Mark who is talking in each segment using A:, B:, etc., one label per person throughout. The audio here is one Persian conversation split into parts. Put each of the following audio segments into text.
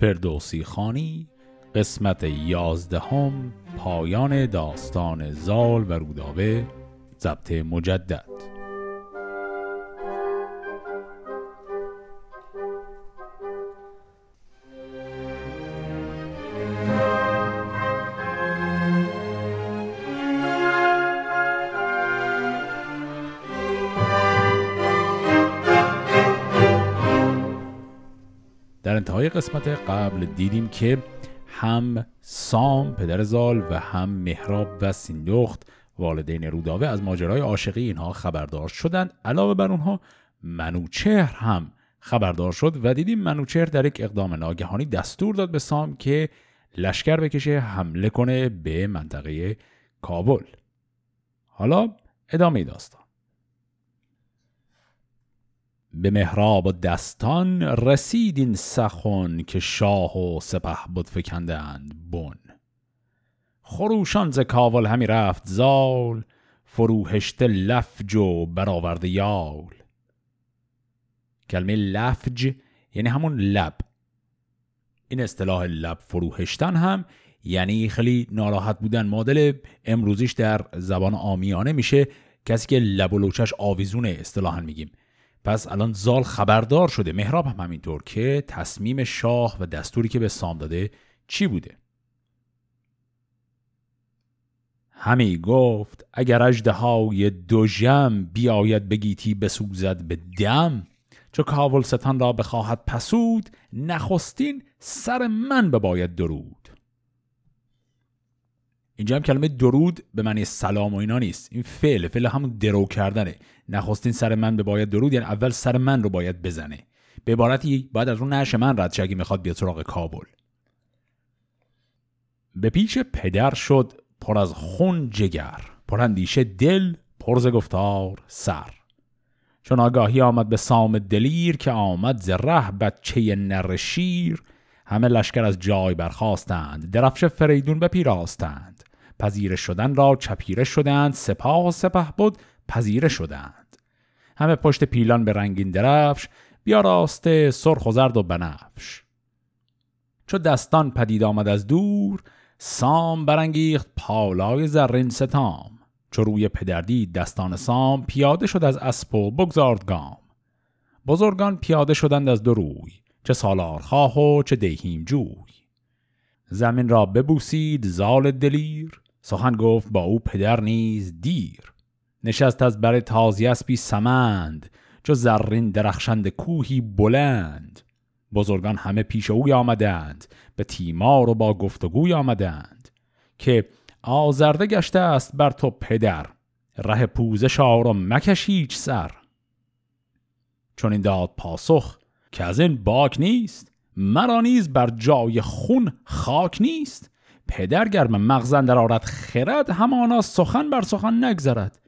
A: فردوسی خانی قسمت یازدهم پایان داستان زال و رودابه ضبط مجدد. قسمت قبل دیدیم که هم سام پدر زال و هم مهراب و سیندخت والدین روداوه از ماجرای عاشقی اینها خبردار شدند. علاوه بر اونها منوچهر هم خبردار شد و دیدیم منوچهر در یک اقدام ناگهانی دستور داد به سام که لشکر بکشه حمله کنه به منطقه کابل. حالا ادامه داستان. به مهراب و دستان رسید این سخن که شاه و سپه بود فکندند بن. خروشان ز کاول همی رفت زال فروهشت لفج و برآورد یال. کلمه لفج یعنی همون لب. این اصطلاح لب فروهشتن هم یعنی خیلی ناراحت بودن. مدل امروزیش در زبان آمیانه میشه. کسی که لب و لوچش آویزونه اصطلاحا میگیم. پس الان زال خبردار شده. مهراب هم همینطور که تصمیم شاه و دستوری که به سام داده چی بوده؟ همی گفت اگر اجده های دو جم بیاید بگیتی بسوزد به دم چو کاول ستان را بخواهد پسود نخستین سر من بباید درود. اینجا هم کلمه درود به معنی سلام و اینا نیست. این فعل فعل همون درو کردنه. نخستین سر من به باید درود یعنی اول سر من رو باید بزنه. به عبارتی باید از اون نعش من رد شه اگه می‌خواد بیاد سراغ کابل. به پیش پدر شد پر از خون جگر پر اندیشه دل پر ز گفتار سر. چون آگاهی آمد به سام دلیر که آمد ز ره بچه نر شیر همه لشکر از جای برخواستند درفش فریدون بپیراستند پذیره شدن را چپیره شدند سپاه و سپه بود پذیره شدند. همه پشت پیلان به رنگین درفش بیا راسته سرخ و زرد و بنفش. چو دستان پدید آمد از دور سام برانگیخت پالای زرین ستام. چو روی پدردی دستان سام پیاده شد از اسب و بگذارد گام. بزرگان پیاده شدند از دو روی چه سالارخواه و چه دیهیم جوی. زمین را ببوسید زال دلیر سخن گفت با او پدر نیز دیر. نشست از بر تازی اسبی سمند چو زرین درخشند کوهی بلند. بزرگان همه پیش اوی آمدند به تیمار و با گفتگوی آمدند که آزرده گشته است بر تو پدر ره پوزش آرا مکش هیچ سر. چون این داد پاسخ که از این باک نیست مرا نیز بر جای خون خاک نیست. پدر گرم مغزن در آرد خرد همانا سخن بر سخن نگذرد.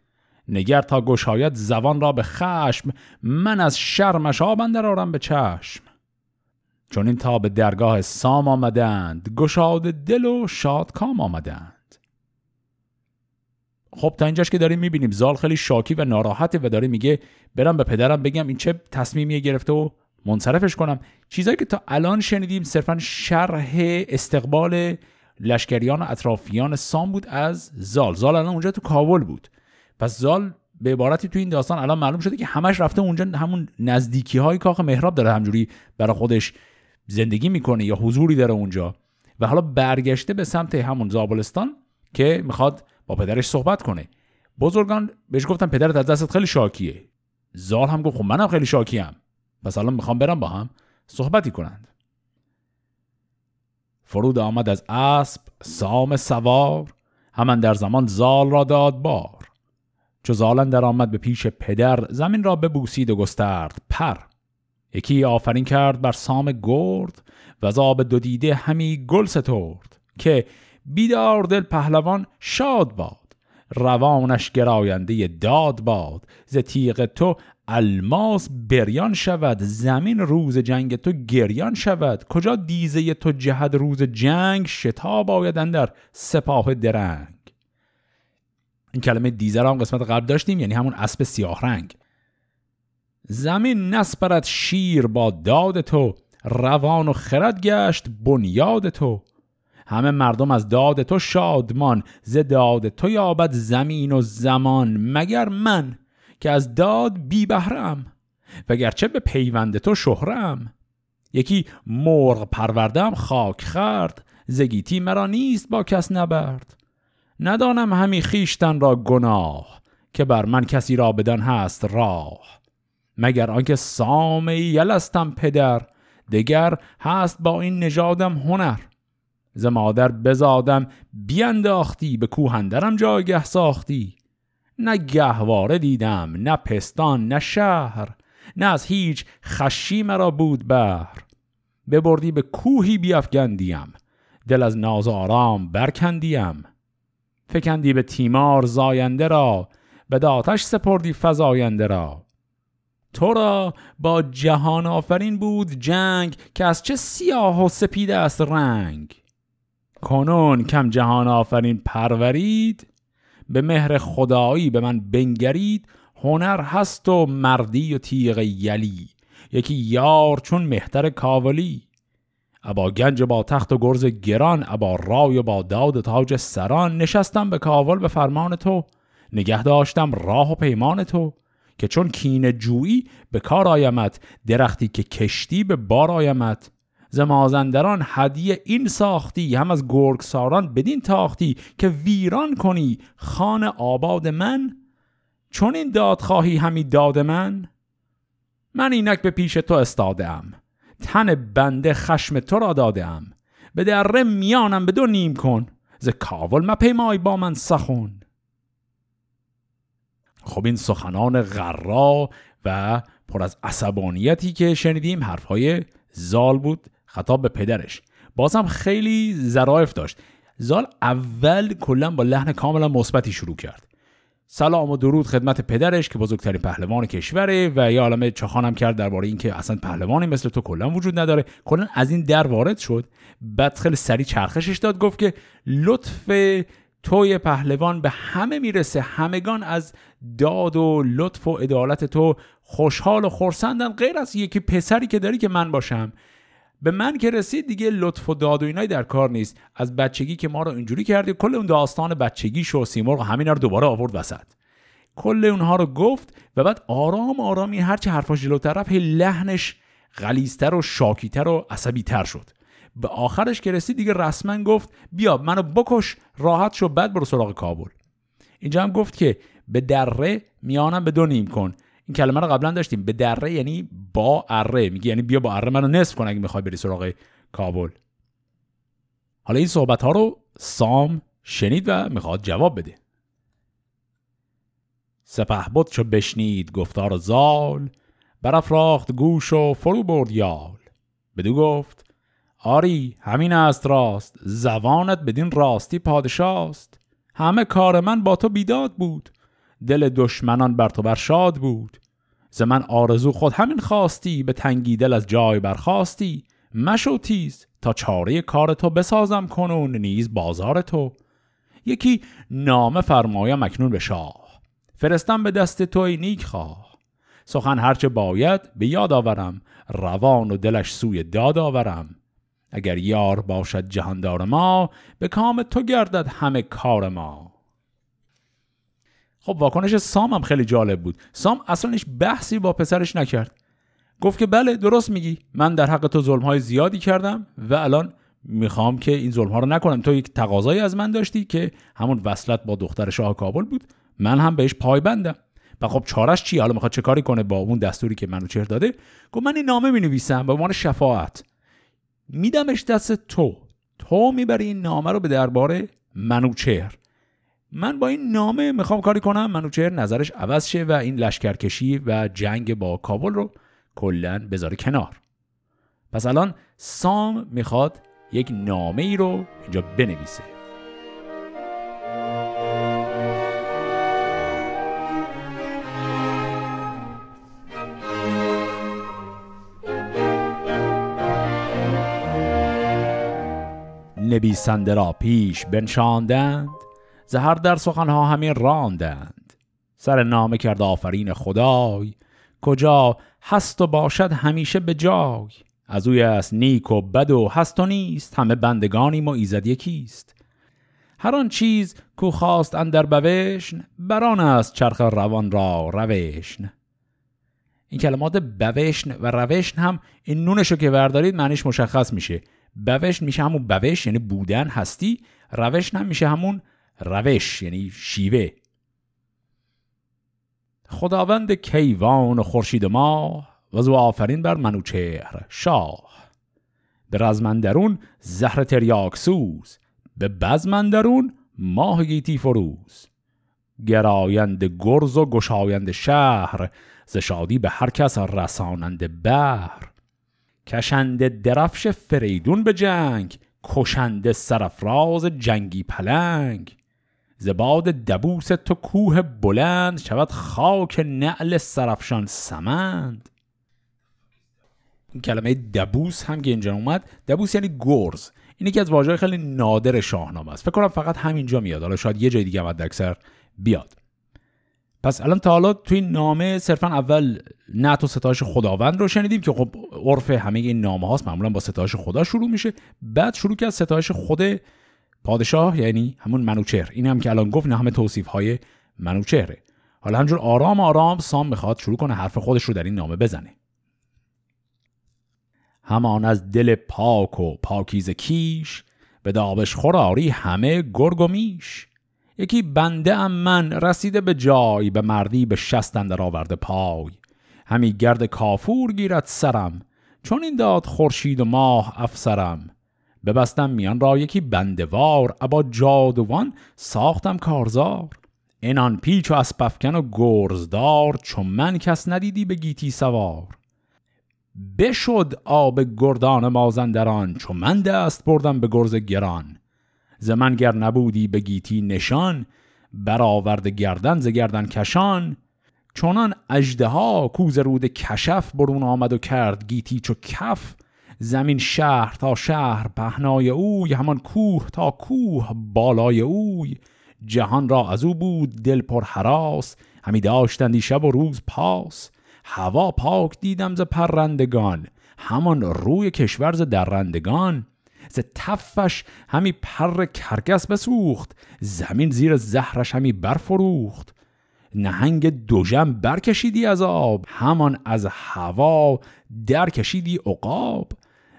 A: نگر تا گشاید زبان را به خشم من از شرمش آبن در آرم به چشم. چون این تا به درگاه سام آمدند گشاد دل و شاد کام آمدند. خب تا اینجاش که داریم می‌بینیم زال خیلی شاکی و ناراحته و داره میگه برم به پدرم بگم این چه تصمیمی گرفته و منصرفش کنم. چیزایی که تا الان شنیدیم صرفا شرح استقبال لشکریان و اطرافیان سام بود از زال. زال الان اونجا تو کابل بود. پس زال به عبارتی تو این داستان الان معلوم شده که همش رفته اونجا همون نزدیکی های کاخ مهراب داره همجوری برای خودش زندگی می‌کنه یا حضوری داره اونجا. و حالا برگشته به سمت همون زابلستان که می‌خواد با پدرش صحبت کنه. بزرگان بهش گفتن پدرت از دستت خیلی شاکیه. زال هم گفت خب منم خیلی شاکیم پس الان می‌خوام برم با هم صحبتی کنند. فرود آمد از اسب سام سوار. همان در زمان زال را داد بار. چو زالن در آمد به پیش پدر زمین را ببوسید و گسترد. پر. یکی آفرین کرد بر سام گرد و زاب دو دیده همی گل سترد که بیدار دل پهلوان شاد باد روانش گراینده داد باد. ز تیغ تو الماس بریان شود زمین روز جنگ تو گریان شود. کجا دیزه تو جهد روز جنگ شتاب آیدن در سپاه درنگ. این کلمه دیزه را هم قسمت قبل داشتیم یعنی همون اسب سیاه رنگ. زمین نسپرد شیر با داد تو روان و خرد گشت بنیاد تو. همه مردم از داد تو شادمان ز داد تو یابد زمین و زمان مگر من که از داد بی بهرم وگرچه به پیوند تو شهرم. یکی مرغ پروردم خاک خرد زگیتی مرا نیست با کس نبرد. ندانم همی خیشتن را گناه که بر من کسی را بدن هست راه. مگر آنکه سام یلستم پدر دگر هست با این نژادم هنر. ز مادر بزادم بیانداختی به کوهندرم جایگه ساختی. نه گهواره دیدم نه پستان نه شهر نه از هیچ خشی مرا بود بر ببردی به کوهی بیافگندیم دل از ناز آرام برکندیم. فکندی به تیمار زاینده را به داتش سپردی فزاینده را. تو را با جهان آفرین بود جنگ که از چه سیاه و سپید است رنگ. کنون کم جهان آفرین پرورید به مهر خدایی به من بنگرید هنر هست و مردی و تیغ یلی. یکی یار چون مهتر کاولی. ابا گنج با تخت و گرز گران ابا رای و با داد تاج سران. نشستم به کاول به فرمان تو نگه داشتم راه و پیمان تو که چون کین جویی به کار آیمت درختی که کشتی به بار آیمت. ز مازندران هدیه این ساختی هم از گرگساران بدین تاختی که ویران کنی خان آباد من. چون این دادخواهی همی داد من؟ من اینک به پیش تو استادم. تن بنده خشم تو را دادم به دره میانم به دو نیم کن. ز کاول مپیمای با من سخون خب این سخنان غرا و پر از عصبانیتی که شنیدیم حرفهای زال بود. خطاب به پدرش. بازم خیلی ظرایف داشت. زال اول کلا با لحن کاملا مثبتی شروع کرد. سلام و درود خدمت پدرش که بزرگترین پهلوان کشوره و یه عالمه چخانم کرد درباره اینکه اصلا پهلوانی مثل تو کلا وجود نداره. کلا از این در وارد شد. بعد خیلی سری چرخشش داد گفت که لطف توی پهلوان به همه می‌رسه. همگان از داد و لطف و عدالت تو خوشحال و خورسندن غیر از یکی پسری که داری که من باشم. به من که رسید دیگه لطف و داد و اینایی در کار نیست. از بچگی که ما رو اینجوری کردی کل اون داستان بچگی شو سیمرغ همین رو دوباره آورد وسط. کل اونها رو گفت و بعد آرام آرامی هرچه حرفاش جلوتر رفت لحنش غلیزتر و شاکیتر و عصبیتر شد. به آخرش که رسید دیگه رسما گفت بیا منو بکش راحت شو بعد برو سراغ کابل. اینجا هم گفت که به دره میانم به دو نیم کن. این کلمه رو قبلا داشتیم. به دره یعنی با اره. میگه یعنی بیا با اره منو نصف کن اگه می‌خوای بری سراغ کابل. حالا این صحبت ها رو سام شنید و می‌خواد جواب بده. سپه بود چو بشنید گفتار زال. برافراخت گوش و فرو برد یال. بدو گفت آری همین است راست. زبانت بدین راستی پادشاست. همه کار من با تو بیداد بود. دل دشمنان بر تو برشاد بود. ز من آرزو خود همین خواستی به تنگی دل از جای برخواستی. مشو تیز تا چاره کار تو بسازم کنون نیز بازار تو. یکی نامه فرمایم اکنون به شاه. فرستم به دست توی نیک خواه سخن هرچه باید به یاد آورم روان و دلش سوی داد آورم. اگر یار باشد جهاندار ما به کام تو گردد همه کار ما. خب واکنش سام هم خیلی جالب بود. سام اصلا هیچ بحثی با پسرش نکرد. گفت که بله درست میگی. من در حق تو ظلم های زیادی کردم و الان می‌خوام که این ظلم ها رو نکنم. تو یک تقاضایی از من داشتی که همون وصلت با دختر شاه کابل بود. من هم بهش پایبندم و خب چارش چی؟ حالا می‌خواد چه کاری کنه با اون دستوری که منو چهر داده؟ گفت من این نامه می نویسم به عنوان شفاعت. میدمش دست تو. تو می‌بری این نامه رو به دربار منوچهر من با این نامه می‌خوام کاری کنم. منوچهر نظرش عوض شه و این لشکرکشی و جنگ با کابل رو کلا بذاره کنار. پس الان سام می‌خواد یک نامه ای رو اینجا بنویسه. نویسنده را پیش بنشاندند زهر در سخنها همین راندند. سر نامه کرد آفرین خدای. کجا هست و باشد همیشه به جای. از اوی است نیک و بد و هست و نیست. همه بندگانیم و ایزد یکیست. هر آن چیز کو خواست اندر بوشن بران است چرخ روان را روشن. این کلمات بوشن و روشن هم این نونشو که وردارید معنیش مشخص میشه. بوشن میشه همون بوش یعنی بودن هستی. روشن هم میشه همون روش یعنی شیوه. خداوند کیوان و خورشید ما و زو آفرین بر منوچهر شاه. به رزمندرون زهر تریاک سوز به بزمندرون ماه گیتی فروز. گرایند گرز و گشایند شهر ز شادی به هر کس رسانند بر کشنده درفش فریدون به جنگ کشنده سرفراز جنگی پلنگ. زباد دبوس تو کوه بلند شود خاک نعل سرفشان سمند. این کلمه دبوس هم که اینجا اومد دبوس یعنی گرز. این یکی از واژه‌های خیلی نادر شاهنامه است. فکر کنم فقط همینجا میاد. حالا شاید یه جای دیگه هم اکثر بیاد. پس الان تا حالا توی نامه صرفا اول نعت و ستایش خداوند رو شنیدیم که خب عرف همه این نامه هاست معمولا با ستایش خدا شروع میشه. بعد شروع کرد ستایش خود پادشاه یعنی همون منوچهر. این هم که الان گفت نه همه توصیف های منوچهره. حالا همجور آرام آرام سام می‌خواد شروع کنه حرف خودش رو در این نامه بزنه. همان از دل پاک و پاکیز کیش به دابش خوراری همه گرگ و میش. یکی بنده ام من رسیده به جای به مردی به شست اندر آورده پای. همی گرد کافور گیرد سرم چون این داد خورشید و ماه افسرم. ببستم میان را یکی بندوار ابا جادوان ساختم کارزار. اینان پیچ و اسپفکن و گرزدار چون من کس ندیدی به گیتی سوار. بشد آب گردان مازندران چون من دست بردم به گرز گران. ز گر نبودی به گیتی نشان برآورد گردن ز گردن کشان. چونان اجده ها کوز رود کشف برون آمد و کرد گیتی چو کف زمین شهر تا شهر پهنای اوی همان کوه تا کوه بالای اوی. جهان را از او بود دل پر حراس همی داشتندی شب و روز پاس. هوا پاک دیدم ز پرندگان همان روی کشور ز درندگان. ز تفش همی پر کرگس بسوخت زمین زیر زهرش همی برفروخت. نهنگ دوژم برکشیدی از آب همان از هوا درکشیدی عقاب.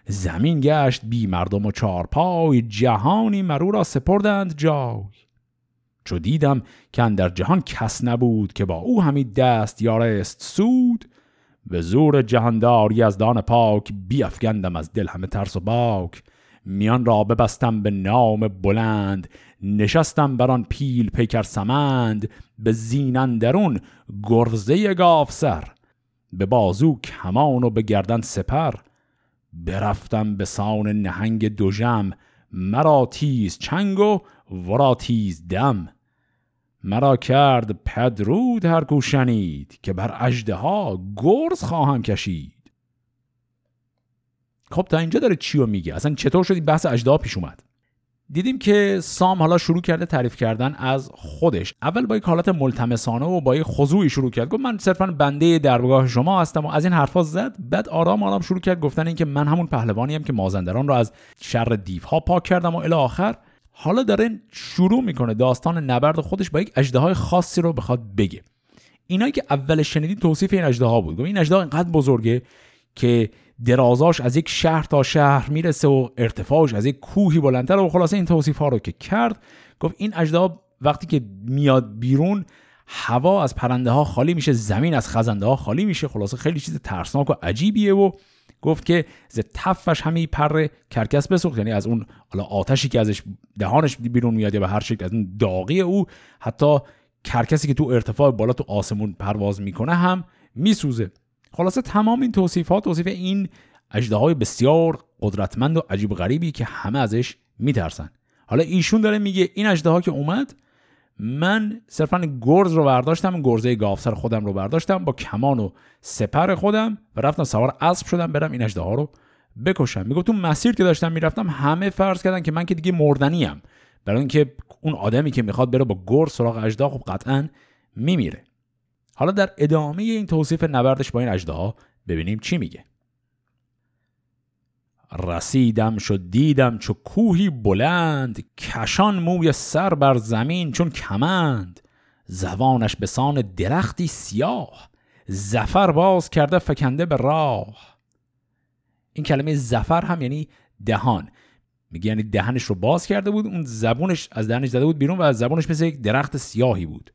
A: زمین گشت بی مردم و چارپای جهانی مرو را سپردند جای. چو دیدم که در جهان کس نبود که با او همی دست یارست سود به زور جهاندار یزدان پاک بیافگندم از دل همه ترس و باک. میان را ببستم به نام بلند نشستم بر آن پیل پیکر سمند به زینندرون گرزه گاف سر به بازو کمان و به گردن سپر. برفتم به سان نهنگ دوژم. مرا تیز چنگ و ورا تیز دم. مرا کرد پدرود هر کو شنید که بر اجده ها گرز خواهم کشید. خب تا اینجا داره چی رو میگه؟ اصلا چطور شدی بحث اجده پیش اومد؟ دیدیم که سام حالا شروع کرده تعریف کردن از خودش. اول با یک حالت ملتمسانه و با یک خضوعی شروع کرد. گفت من صرفا بنده درگاه شما هستم و از این حرفا زد. بعد آرام آرام شروع کرد گفتن اینکه من همون پهلوانی هم که مازندران رو از شر دیوها پاک کردم و الی آخر حالا داره شروع می‌کنه داستان نبرد خودش با یک اجده خاصی رو بخواد بگه. اینایی که اول شنیدید توصیف این اجده ها بود این اجده اینقدر بزرگه که درازاش از یک شهر تا شهر می‌رسه و ارتفاعش از یک کوهی بلندتر و خلاصه این توصیف ها رو که کرد گفت این اجدا وقتی که میاد بیرون هوا از پرنده ها خالی میشه زمین از خزنده ها خالی میشه خلاصه خیلی چیز ترسناک و عجیبیه و گفت که ز تفش همه پر کرکس بسوخت. یعنی از اون حالا آتشی که ازش دهانش بیرون میاد یا به هر شکل از اون داغی او حتی کرکسی که تو ارتفاع بالا تو آسمون پرواز می‌کنه هم میسوزه. خلاصه تمام این توصیفات توصیف این اجده بسیار قدرتمند و عجیب غریبی که همه ازش میترسن. حالا ایشون داره میگه این اجده که اومد من صرفا گرز رو برداشتم گرزه گافسر خودم رو برداشتم با کمان و سپر خودم و رفتم سوار اسب شدم برم این اجده رو بکشم. میگه تو مسیر که داشتم می‌رفتم همه فرض کردن که من که دیگه مردنی ام برای اینکه اون آدمی که می‌خواد بره با گرز سراغ اجده خب قطعا میمیره. حالا در ادامه این توصیف نبردش با این اجده ها ببینیم چی میگه. رسیدم شد دیدم چو کوهی بلند کشان موی سر بر زمین چون کمند. زبانش به سان درختی سیاه زفر باز کرده فکنده به راه. این کلمه زفر هم یعنی دهان. میگه یعنی دهنش رو باز کرده بود اون زبونش از دهنش زده بود بیرون و از زبونش مثل یک درخت سیاهی بود.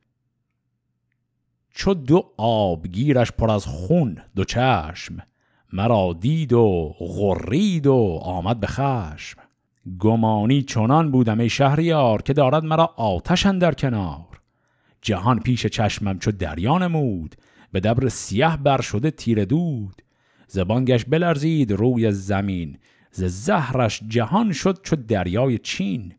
A: چو دو آبگیرش پر از خون دو چشم. مرا دید و غرید و آمد به خشم. گمانی چنان بودم ای شهریار که دارد مرا آتش در کنار. جهان پیش چشمم چو دریا نمود به دبر سیه بر شده تیر دود. زبانگش بلرزید روی زمین ز زهرش جهان شد چو دریای چین.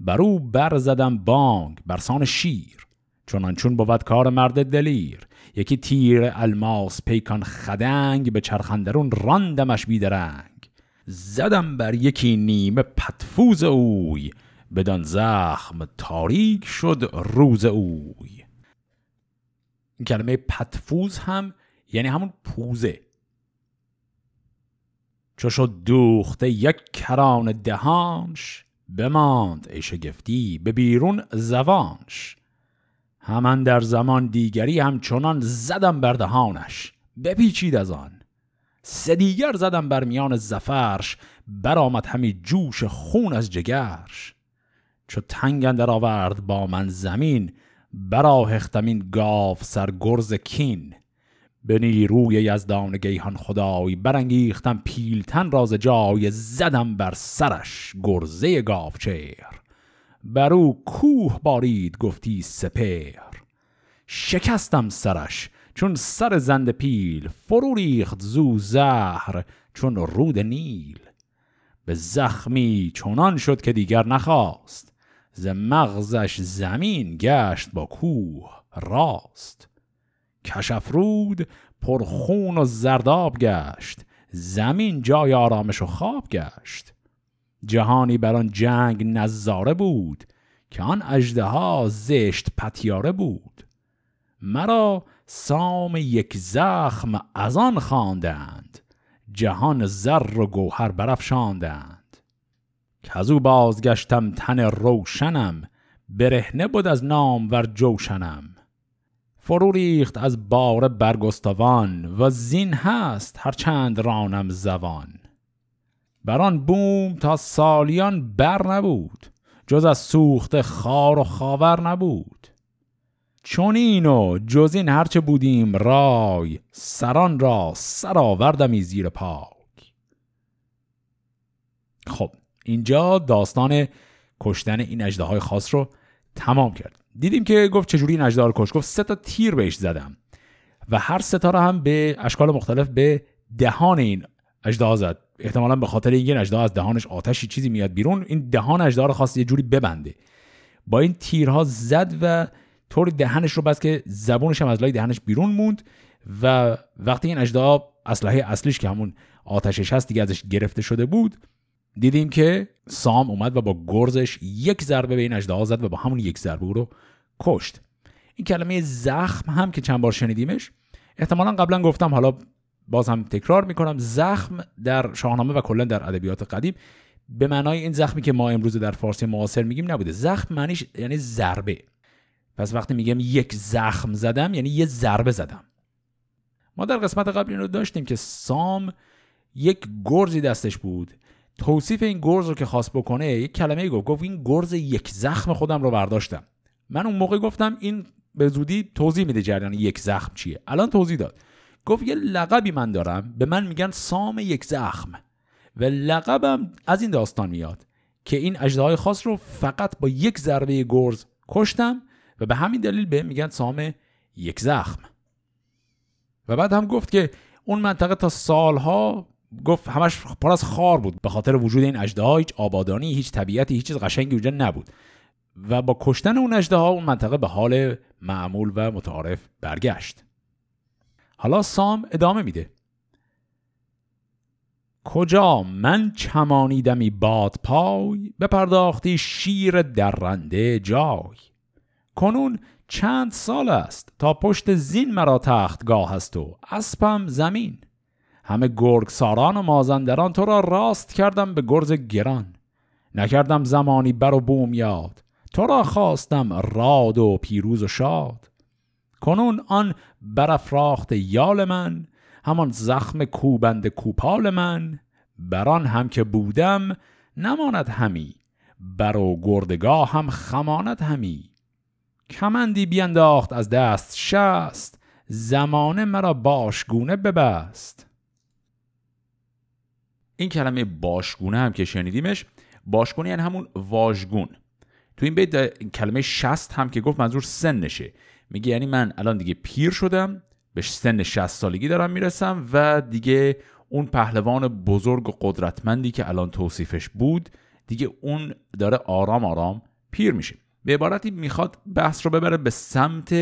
A: بر او برزدم بانگ برسان شیر. چون چون بود کار مرد دلیر. یکی تیر الماس پیکان خدنگ به چرخندرون راندمش بیدرنگ. زدم بر یکی نیمه پتفوز اوی بدان زخم تاریک شد روز اوی. این کلمه پتفوز هم یعنی همون پوزه. چو شد دوخته یک کران دهانش بماند ای شگفتی به بیرون زوانش. همان در زمان دیگری همچنان زدم بر دهانش بپیچید از آن. سه دیگر زدم بر میان زفرش برآمد همی جوش خون از جگرش. چو تنگ اندر آورد با من زمین براهختم این گاو سرگرز کین. به نیروی یزدان گیهان خدای برانگیختم پیلتن راز جای زدم بر سرش گرزه گاوچهر. بر او کوه بارید گفتی سپر شکستم سرش چون سر زند پیل فرو ریخت زو زهر چون رود نیل. به زخمی چنان شد که دیگر نخواست ز مغزش زمین گشت با کوه راست. کشفرود پر خون و زرداب گشت زمین جای آرامش و خواب گشت. جهانی بر آن جنگ نظاره بود که آن ها زشت پتیاره بود. مرا سام یک زخم از آن خواندند جهان زر و گوهر برافشاندند. که از او بازگشتم تن روشنم برهنه بود از نام ور جوشنم. فرو ریخت از بار برگستوان و زین هست هرچند رانم زوان. بران بوم تا سالیان بر نبود جز از سوخت خار و خاور نبود. چون اینو جز این هرچه بودیم رای سران را سر آوردمی زیر پاک. خب اینجا داستان کشتن این اجده خاص رو تمام کرد. دیدیم که گفت چجوری این اجده رو کش گفت سه تا تیر بهش زدم و هر ستاره هم به اشکال مختلف به دهان این اجده زد. احتمالا به خاطر اینکه اجده از دهانش آتشی چیزی میاد بیرون این دهان اجده رو خواست یه جوری ببنده. با این تیرها زد و طور دهنش رو بس که زبونش هم از لای دهنش بیرون موند و وقتی این اجده اسلحه اصلیش که همون آتشش هست دیگه ازش گرفته شده بود دیدیم که سام اومد و با گرزش یک ضربه به این اجده زد و با همون یک ضربه رو کشت. این کلمه زخم هم که چند بار شنیدیمش احتمالا قبلا گفتم حالا باز هم تکرار می‌کنم زخم در شاهنامه و کلا در ادبیات قدیم به معنای این زخمی که ما امروز در فارسی معاصر میگیم نبوده. زخم معنیش یعنی ضربه. پس وقتی میگم یک زخم زدم یعنی یه ضربه زدم. ما در قسمت قبل این رو داشتیم که سام یک گرزی دستش بود. توصیف این گرز رو که خواست بکنه یک کلمه گفت. گفت این گرز یک زخم خودم رو برداشتم. من اون موقع گفتم این به زودی توضیح میده جریان یک زخم چیه. الان توضیح داد. گفت یه لقبی من دارم. به من میگن سام یک زخم. و لقبم از این داستان میاد که این اجدهای خاص رو فقط با یک ضربه گرز کشتم و به همین دلیل به میگن سام یک زخم. و بعد هم گفت که اون منطقه تا سالها گفت همش پر از خار بود. به خاطر وجود این اجده هیچ آبادانی هیچ طبیعتی هیچ چیز قشنگی اونجا نبود. و با کشتن اون اجده ها اون منطقه به حال معمول و متعارف برگشت. حالا سام ادامه میده. کجا من چمانیدمی باد پای بپرداختی شیر درنده جای. کنون چند سال است تا پشت زین مرا تختگاه است و اسبم زمین. همه گرگ ساران و مازندران تو را راست کردم به گرز گران. نکردم زمانی بر و بوم یاد. تو را خواستم راد و پیروز و شاد. کنون آن برافراخت یال من همان زخم کوبند کوپال من. بران هم که بودم نماند همی بر و گردگاه هم خماند همی. کمندی بینداخت از دست شست زمانه مرا باشگونه ببست. این کلمه باشگونه هم که شنیدیمش باشگونه یعنی همون واژگون. تو این بیت کلمه شست هم که گفت منظور سنشه. میگه یعنی من الان دیگه پیر شدم به سن 60 سالگی دارم می‌رسم و دیگه اون پهلوان بزرگ و قدرتمندی که الان توصیفش بود دیگه اون داره آرام آرام پیر میشه. به عبارتی می‌خواد بحث رو ببره به سمت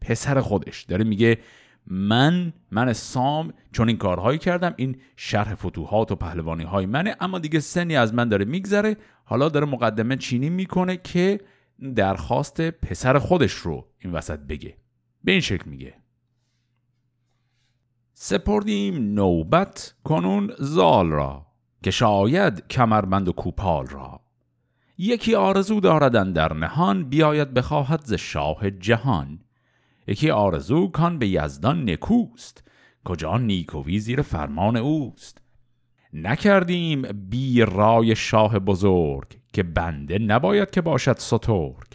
A: پسر خودش. داره میگه من من سام چون این کارهایی کردم این شرح فتوحات و پهلوانی های منه اما دیگه سنی از من داره میگذره. حالا داره مقدمه چینی می‌کنه که درخواست پسر خودش رو این وسط بگه. به این شکل میگه. سپردیم نوبت کنون زال را که شاید کمربند و کوپال را. یکی آرزو داردن در نهان بیاید بخواهد ز شاه جهان. یکی آرزو کان به یزدان نکوست کجا نیکوی زیر فرمان اوست. نکردیم بی رای شاه بزرگ که بنده نباید که باشد سترگ.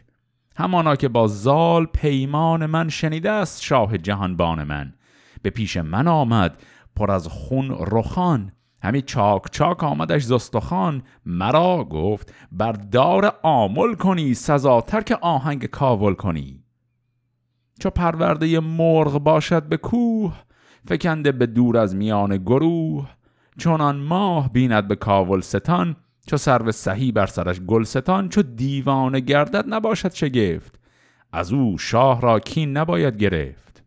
A: همانا که با زال پیمان من شنیده است شاه جهانبان من. به پیش من آمد پر از خون رخان. همی چاک چاک آمدش زستخان. مرا گفت بر دار آمل کنی سزاتر که آهنگ کاول کنی. چو پرورده مرغ باشد به کوه فکنده به دور از میان گروه. چونان ماه بیند به کاول ستان چو سرو سهی بر سرش گلستان چو دیوانه گردد نباشد شگفت. از او شاه را کین نباید گرفت.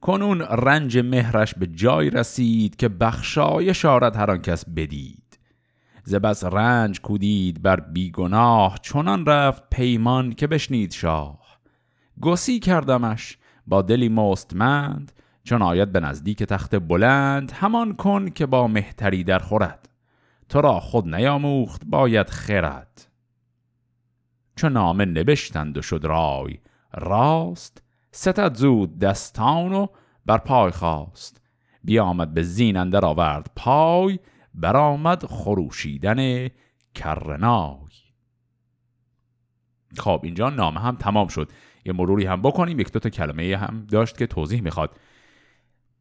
A: کنون رنج مهرش به جای رسید که بخشای شارت هر کس بدید. ز بس رنج کودید بر بیگناه چنان رفت پیمان که بشنید شاه. گسی کردمش با دلی مستمند چون آید به نزدیک تخت بلند همان کن که با مهتری در خورد. تو را خود نیاموخت باید خرد. چون نامه نبشتند و شد رای راست ستد زود دستان و بر پای خواست بیامد به زین اندر آورد پای برآمد خروشیدن کرنای خب اینجا نامه هم تمام شد. یه مروری هم بکنیم یک دو تا کلمه هم داشت که توضیح می‌خواد.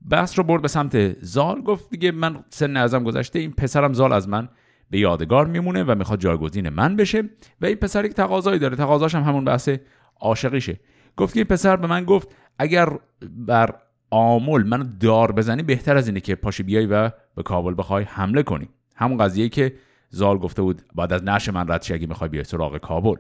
A: بحث رو برد به سمت زال گفت دیگه من سن ازم گذشته این پسرم زال از من به یادگار میمونه و می‌خواد جایگزین من بشه و این پسر یک تقاضایی داره. تقاضاش هم همون بحث عاشقیشه. گفت که این پسر به من گفت اگر بر آمل من دار بزنی بهتر از اینه که پاشی بیای و به کابل بخوای حمله کنی. همون قضیه که زال گفته بود بعد از نش من رد اگه می‌خوای بیای سراغ کابل.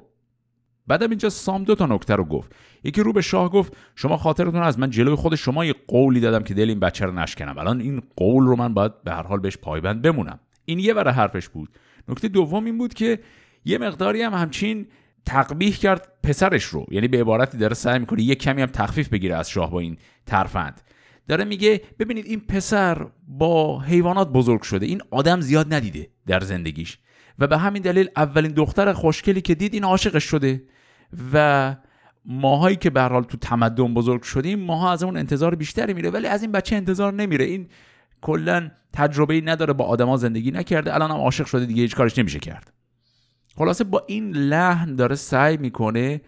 A: بعدم اینجا سام دو تا نکته رو گفت. یکی رو به شاه گفت شما خاطرتون از من جلوی خود شما یه قولی دادم که دل این بچه رو نشکنم. الان این قول رو من باید به هر حال بهش پایبند بمونم. این یه برای حرفش بود. نکته دوم این بود که یه مقداری هم همچین تقبیح کرد پسرش رو. یعنی به عبارتی داره سعی می‌کنه یه کمی هم تخفیف بگیره از شاه با این ترفند. داره میگه ببینید این پسر با حیوانات بزرگ شده. این آدم زیاد ندیده در زندگیش. و به همین دلیل اولین دختر خوشگلی که دید این عاشقش شده. و ماهایی که به حال تو تمدن بزرگ شدیم ماها از اون انتظار بیشتری میره. ولی از این بچه انتظار نمیره. این کلا تجربه ای نداره با آدما زندگی نکرده. الان هم عاشق شده دیگه هیچ کارش نمیشه کرد. خلاصه با این لحن داره سعی می‌کنه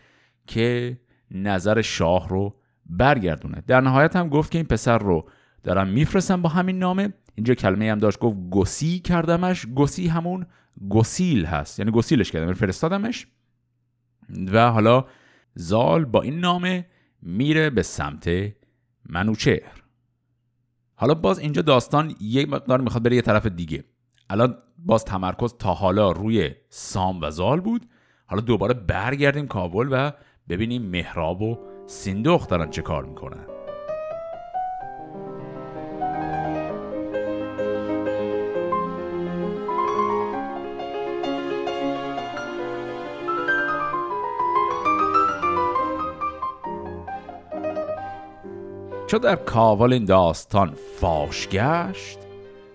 A: که نظر شاه رو برگردونه. در نهایت هم گفت که این پسر رو دارم میفرستم با همین نامه. اینجا کلمه هم داشت گفت گسی کردمش. گسی همون گسیل هست. یعنی گسیلش کردم فرستادمش. و حالا زال با این نامه میره به سمت منوچهر. حالا باز اینجا داستان یک مقدار می‌خواد بره یه طرف دیگه. الان باز تمرکز تا حالا روی سام و زال بود. حالا دوباره برگردیم کابل و ببینیم مهراب و سیندخ دارن چه کار می‌کنن. چو در کاول این داستان فاش گشت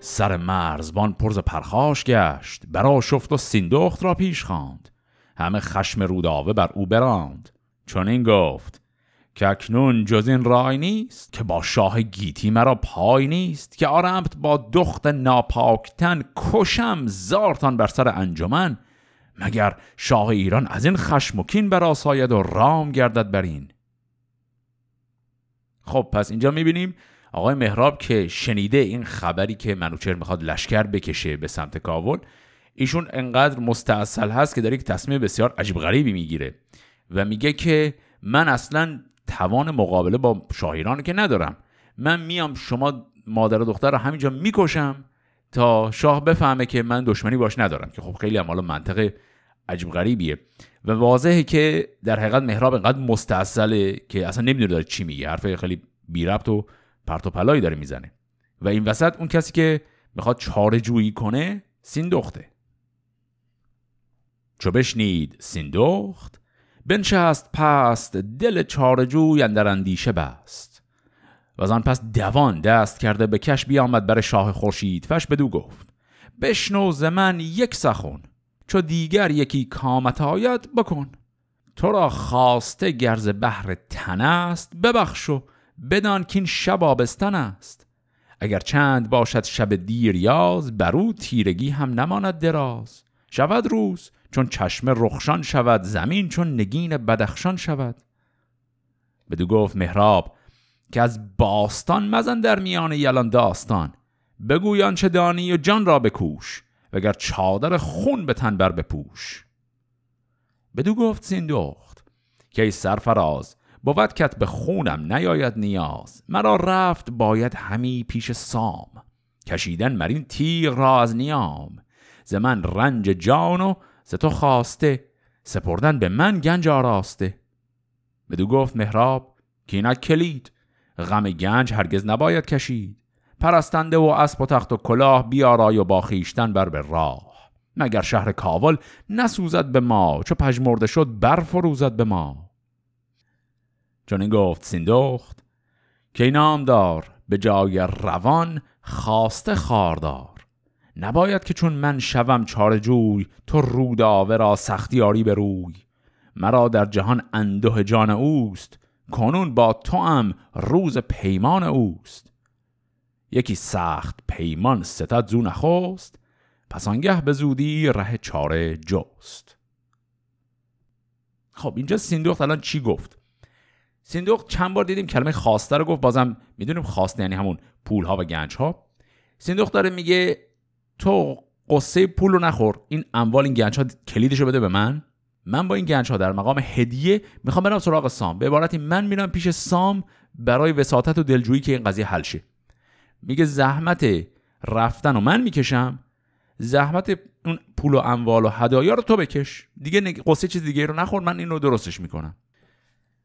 A: سر مرزبان پرز پرخاش گشت برا شفت و سیندخت را پیش خواند. همه خشم روداوه بر او براند. چون این گفت که اکنون جز این رای نیست که با شاه گیتی مرا پای نیست که آرمت با دخت ناپاکتن کشم زارتان بر سر انجمن مگر شاه ایران از این خشم و کین براساید و رام گردد بر این؟ خب پس اینجا می‌بینیم آقای مهراب که شنیده این خبری که منوچهر می‌خواد لشکر بکشه به سمت کاول ایشون انقدر مستاصل هست که داره یک تصمیم بسیار عجیب غریبی می‌گیره و میگه که من اصلا توان مقابله با شاهیران که ندارم. من میام شما مادر و دختر رو همینجا می‌کشم تا شاه بفهمه که من دشمنی باش ندارم که خب خیلی هم حالا منطق عجیب غریبیه. و واضحه که در حقیقت مهراب انقدر مستاصله که اصلا نمی‌دونه داره چی میگه. حرف خیلی بی ربط و پرت و پلایی داره می‌زنه. و این وسط اون کسی که می‌خواد چاره جویی کنه سیندخته. چو بشنید سیندخت بنشست پست دل چارجوی اندر اندیشه بست. و آن پس دوان دست کرده به کش بیامد بر شاه خورشید. فش بدو گفت بشنو ز من یک سخن. چو دیگر یکی کامت آید بکن. تو را خواسته گرز بحر تن است ببخشو بدان که این شب آبستن است. اگر چند باشد شب دیر یاز برو تیرگی هم نماند دراز. شود روز چون چشم رخشان شود زمین چون نگین بدخشان شود. بدو گفت مهراب که از باستان مزن در میان یلان داستان. بگویان چه دانی و جان را بکوش. وگر چادر خون به تن بر بپوش. بدو گفت سیندخت که ای سرفراز بود کت به خونم نیاید نیاز. مرا رفت باید همی پیش سام. کشیدن مرین تیغ را از نیام. ز من رنج جان و ز تو خواسته. سپردن به من گنج آراسته. بدو گفت مهراب که اینک کلید. غم گنج هرگز نباید کشید. پرستنده و اسب و تخت و کلاه بیارای و با خیشتن بر به راه. مگر شهر کاول نسوزد به ما چو پژمرده شد برفروزد به ما. چون گفت سیندخت که نام دار به جای روان خواسته خاردار نباید که چون من شوم چار جوی تو روداوه را سختیاری به روی. مرا در جهان انده جان اوست کنون با تو هم روز پیمان اوست. یکی سخت پیمان ستد زو نخواست پس آنگه به زودی ره چاره جست. خب اینجا سیندوخت الان چی گفت؟ سیندوخت چند بار دیدیم کلمه خواسته رو گفت بازم می‌دونیم خواسته یعنی همون پول ها و گنج ها سیندوخت داره میگه تو قصه پول رو نخور این اموال این گنج ها کلیدشو بده به من. من با این گنج ها در مقام هدیه می‌خوام برم سراغ سام. به عبارتی من میرم پیش سام برای وساطت و دلجویی که این قضیه حل شه. میگه زحمت رفتن و من می‌کشم. زحمت اون پول و اموال و هدایا رو تو بکش. دیگه قصه چیز دیگه رو نخور من این رو درستش می‌کنم.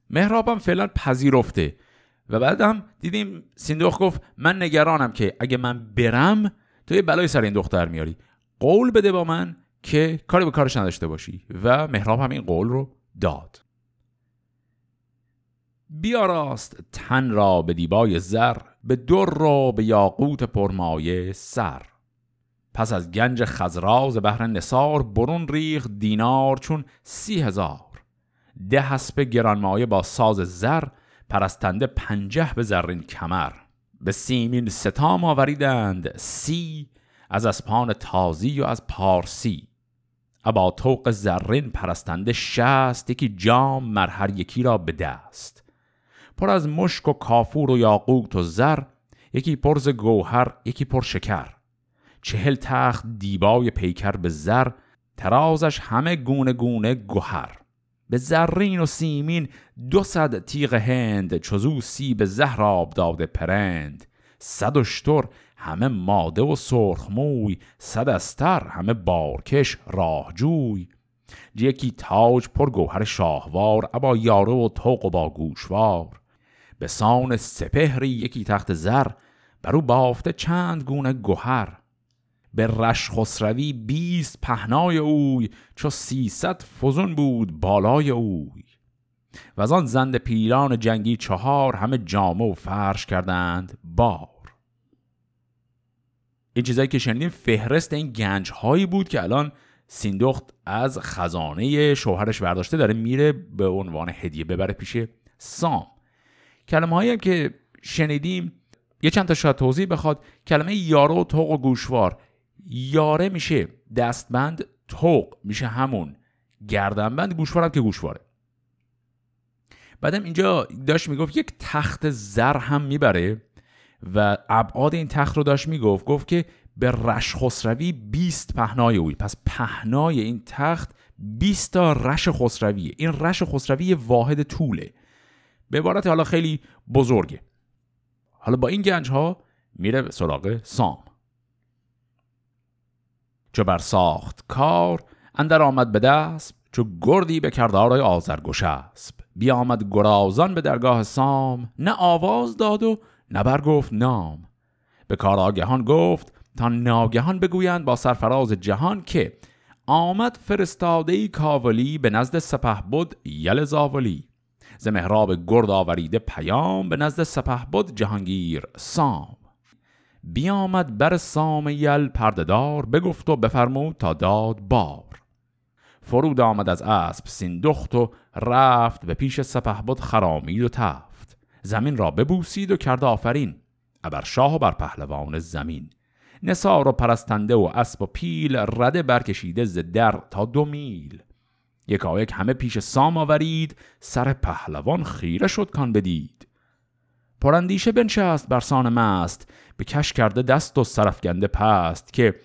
A: مهرابم فعلا پذیرفته. و بعدم دیدیم سیندوخ گفت من نگرانم که اگه من برم تو یه بلای سر این دختر میاری. قول بده با من که کاری به کارش نداشته باشی. و مهراب هم این قول رو داد. بیاراست تن را به دیبای زر. به در را به یاقوت پرمایه سر. پس از گنج خزراز بهر نصار برون ریخ دینار چون سی هزار. ده حسب گرانمایه با ساز زر پرستنده پنجه به زرین کمر. به سیمین ستام آوریدند سی از اسپان تازی و از پارسی. ابا توق زرین پرستنده شست یکی جام مر هر یکی را به دست. پر از مشک و کافور و یاقوت و زر یکی پرز گوهر یکی پر شکر. چهل تخت دیبای پیکر به زر ترازش همه گونه گونه گوهر به زرین و سیمین دو صد تیغ هند چوزو سی به زهر آب داده پرند. صد اشتر همه ماده و سرخموی صد استر همه بارکش راهجوی. یکی تاج پر گوهر شاهوار ابا یاره و توق و با گوشوار. به سان سپهری یکی تخت زر برو بافته چند گونه گوهر به رش خسروی بیست پهنای اوی چو سیصد فزون بود بالای اوی. و از آن زند پیلان جنگی چهار همه جامه و فرش کردند بار. این چیزایی که شنیدیم فهرست این گنج هایی بود که الان سیندخت از خزانه شوهرش برداشته داره میره به عنوان هدیه ببره پیش سام کلمه هایی هم که شنیدیم یه چند تا شاید توضیح بخواد. کلمه یارو و توق و گوشوار. یاره میشه دستبند توق میشه همون. گردنبند گوشوارم که گوشواره. بعدم اینجا داشت می‌گفت یک تخت زر هم می‌بره و ابعاد این تخت رو داشت می‌گفت. گفت که به رش خسروی 20 پهنای اوی. پس پهنای این تخت 20 تا رش خسرویه. این رش خسروی واحد طوله. به عبارت حالا خیلی بزرگه. حالا با این گنج ها میره سراغ سام. چو بر ساخت کار اندر آمد به دست چو گردی به کردارای آزرگوش اسب بیامد گرازان به درگاه سام نه آواز داد و نه برگفت نام. به کار آگهان گفت تا ناگهان بگویند با سرفراز جهان که آمد فرستاده کاولی به نزد سپه بود یل زاولی. ز مهراب گرد آوریده پیام به نزد سپه بود جهانگیر سام. بیامد بر سام یل پردهدار بگفت و بفرمود تا داد بار. فرود آمد از اسب سیندخت و رفت به پیش سپه بود خرامید و تفت. زمین را ببوسید و کرد آفرین. ابر شاه و بر پهلوان زمین. نسار و پرستنده و اسب و پیل رده برکشیده ز در تا دو میل. یکایک همه پیش سام آورید سر پهلوان خیره شد کان بدید. پراندیشه بنشست بر سان مست به کش کرده دست و سرفگنده پست که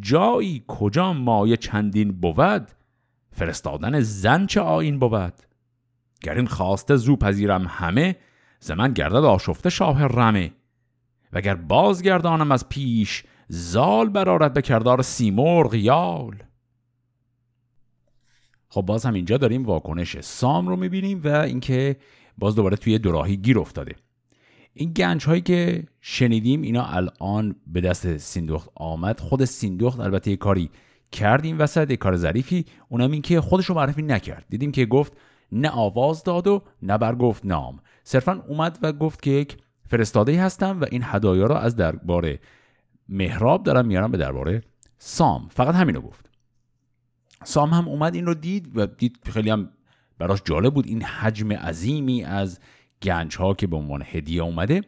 A: جایی کجا مایه چندین بود فرستادن زن چه آین بود؟ گر این خواسته زو پذیرم همه زمن گردد آشفته شاه رمه. وگر بازگردانم از پیش زال برارد به کردار سیمرغ یال. خب باز هم اینجا داریم واکنش سام رو می‌بینیم و اینکه باز دوباره توی دوراهی گیر افتاده. این گنج هایی که شنیدیم اینا الان به دست سیندخت آمد. خود سیندخت البته یه کاری کرد این وسط یه کار ظریفی. اونم این که خودش رو معرفی نکرد. دیدیم که گفت نه آواز داد و نه برگفت نام. صرفا اومد و گفت که یک فرستاده هستم و این هدایا رو از درباره مهراب دارم میارم به درباره سام. فقط همینو گفت. سام هم اومد این رو دید و دید خیلی هم براش جالب بود این حجم عظیمی از گنج ها که به عنوان هدیه اومده.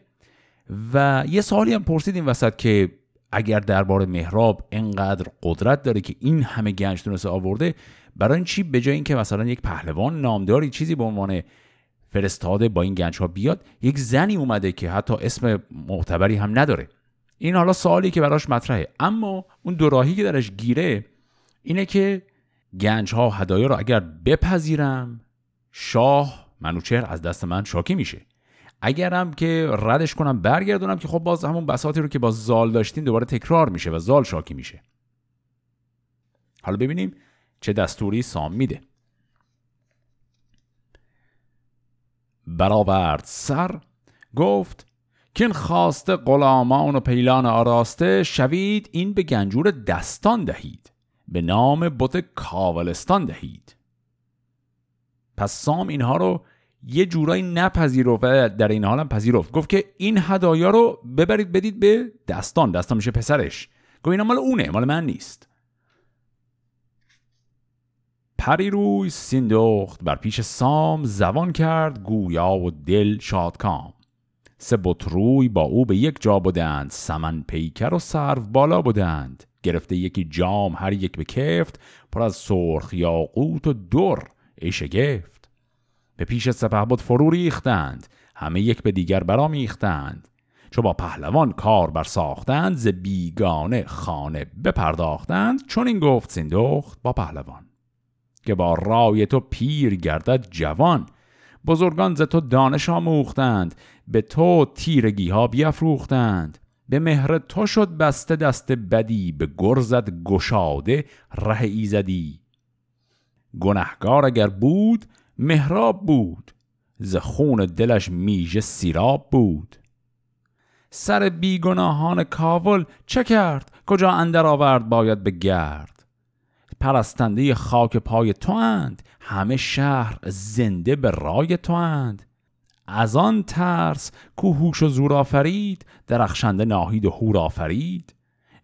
A: و یه سوالی هم پرسید این وسط که اگر درباره مهراب انقدر قدرت داره که این همه گنج تونسته آورده برای این چی؟ به جای اینکه مثلا یک پهلوان نامداری چیزی به عنوان فرستاده با این گنج ها بیاد یک زنی اومده که حتی اسم معتبری هم نداره. این حالا سوالی که براش مطرحه. اما اون دوراهی که درش گیره اینه که گنج ها هدایا رو اگر بپذیرم شاه منوچهر از دست من شاکی میشه. اگرم که ردش کنم برگردونم که خب باز همون بساطی رو که با زال داشتیم دوباره تکرار میشه و زال شاکی میشه. حالا ببینیم چه دستوری سام میده. برآورد سر گفت کین خواسته غلامان و پیلان آراسته شوید این به گنجور دستان دهید. به نام بت کاولستان دهید. پس سام اینها رو یه جورایی نپذیرفت در این حالم پذیرفت. گفت که این هدایا رو ببرید بدید به دستان. دستان میشه پسرش. گفت اینا مال اونه مال من نیست. پری روی سیندخت بر پیش سام زبان کرد گویا و دل شادکام. سه روی با او به یک جا بودند سمن پیکر و سرو بالا بودند گرفته یکی جام هر یک به کفت پر از سرخ یاقوت و در ای شگفت به پیش سپه بود فرو ریختند همه یک به دیگر برامیختند چو با پهلوان کار بر ساختند ز بیگانه خانه بپرداختند چون این گفت سیندخت با پهلوان. که با رای تو پیر گردد جوان بزرگان ز تو دانش آموختند به تو تیرگی ها بیافروختند به مهر تو شد بسته دست بدی به گرزت گشاده ره ایزدی. گنهگار اگر بود مهراب بود ز خون دلش میژه سیراب بود. سر بیگناهان کاول چه کرد؟ کجا اندر آورد باید به گرد؟ پرستنده خاک پای تو اند همه شهر زنده به رای تو اند از آن ترس کو هوش و زور آفرید درخشنده ناهید و هور آفرید.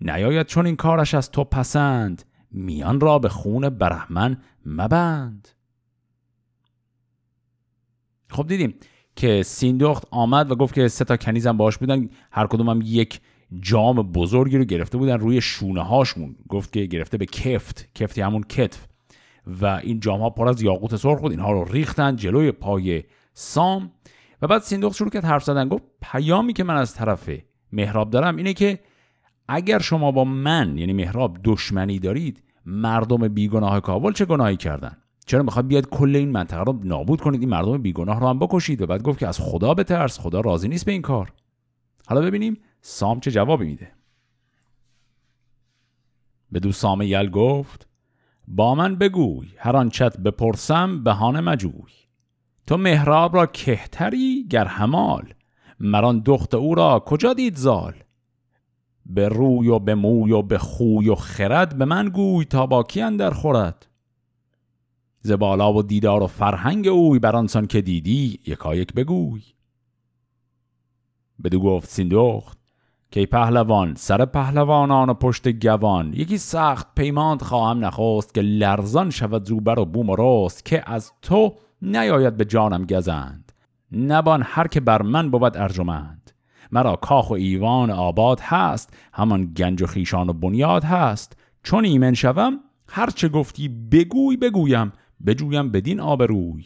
A: نیاید چون این کارش از تو پسند میان را به خون برهمن مبند. خب دیدیم که سیندخت آمد و گفت که سه تا کنیزم باش بودن هر کدوم هم یک جام بزرگی رو گرفته بودن روی شونه هاشون گفت که گرفته به کفت کفتی همون کتف. و این جام ها پر از یاقوت سرخ بود. اینها رو ریختن جلوی پای سام. و بعد سیندخت شروع کرد حرف زدن. گفت پیامی که من از طرف مهراب دارم اینه که اگر شما با من یعنی مهراب دشمنی دارید مردم بیگناه کابل چه گناهی کردن؟ چرا می‌خواد بیاد کل این منطقه رو نابود کنید؟ این مردم بیگناه رو هم بکشید. و بعد گفت که از خدا بترس. خدا راضی نیست به این کار. حالا ببینیم سام چه جوابی میده. به دو سام یل گفت با من بگوی هر آنچت بپرسم بهانه مجوی. تو مهراب را کهتری گر همال مران دخت او را کجا دید زال؟ به روی و به موی و به خوی و خرد به من گوی تا با کی اندر خورد؟ زبالا و دیدار و فرهنگ اوی برانسان که دیدی یکایک بگوی. بدو گفت سیندخت که پهلوان سر پهلوانان و پشت گوان یکی سخت پیماند خواهم نخواست که لرزان شود زوبر و بوم و راست که از تو نیاید به جانم گزند. نبان هر که بر من بود ارجمند. مرا کاخ و ایوان آباد هست همان گنج و خیشان و بنیاد هست. چون ایمن شوم هرچه گفتی بگوی بگویم بجویم بدین آبروی.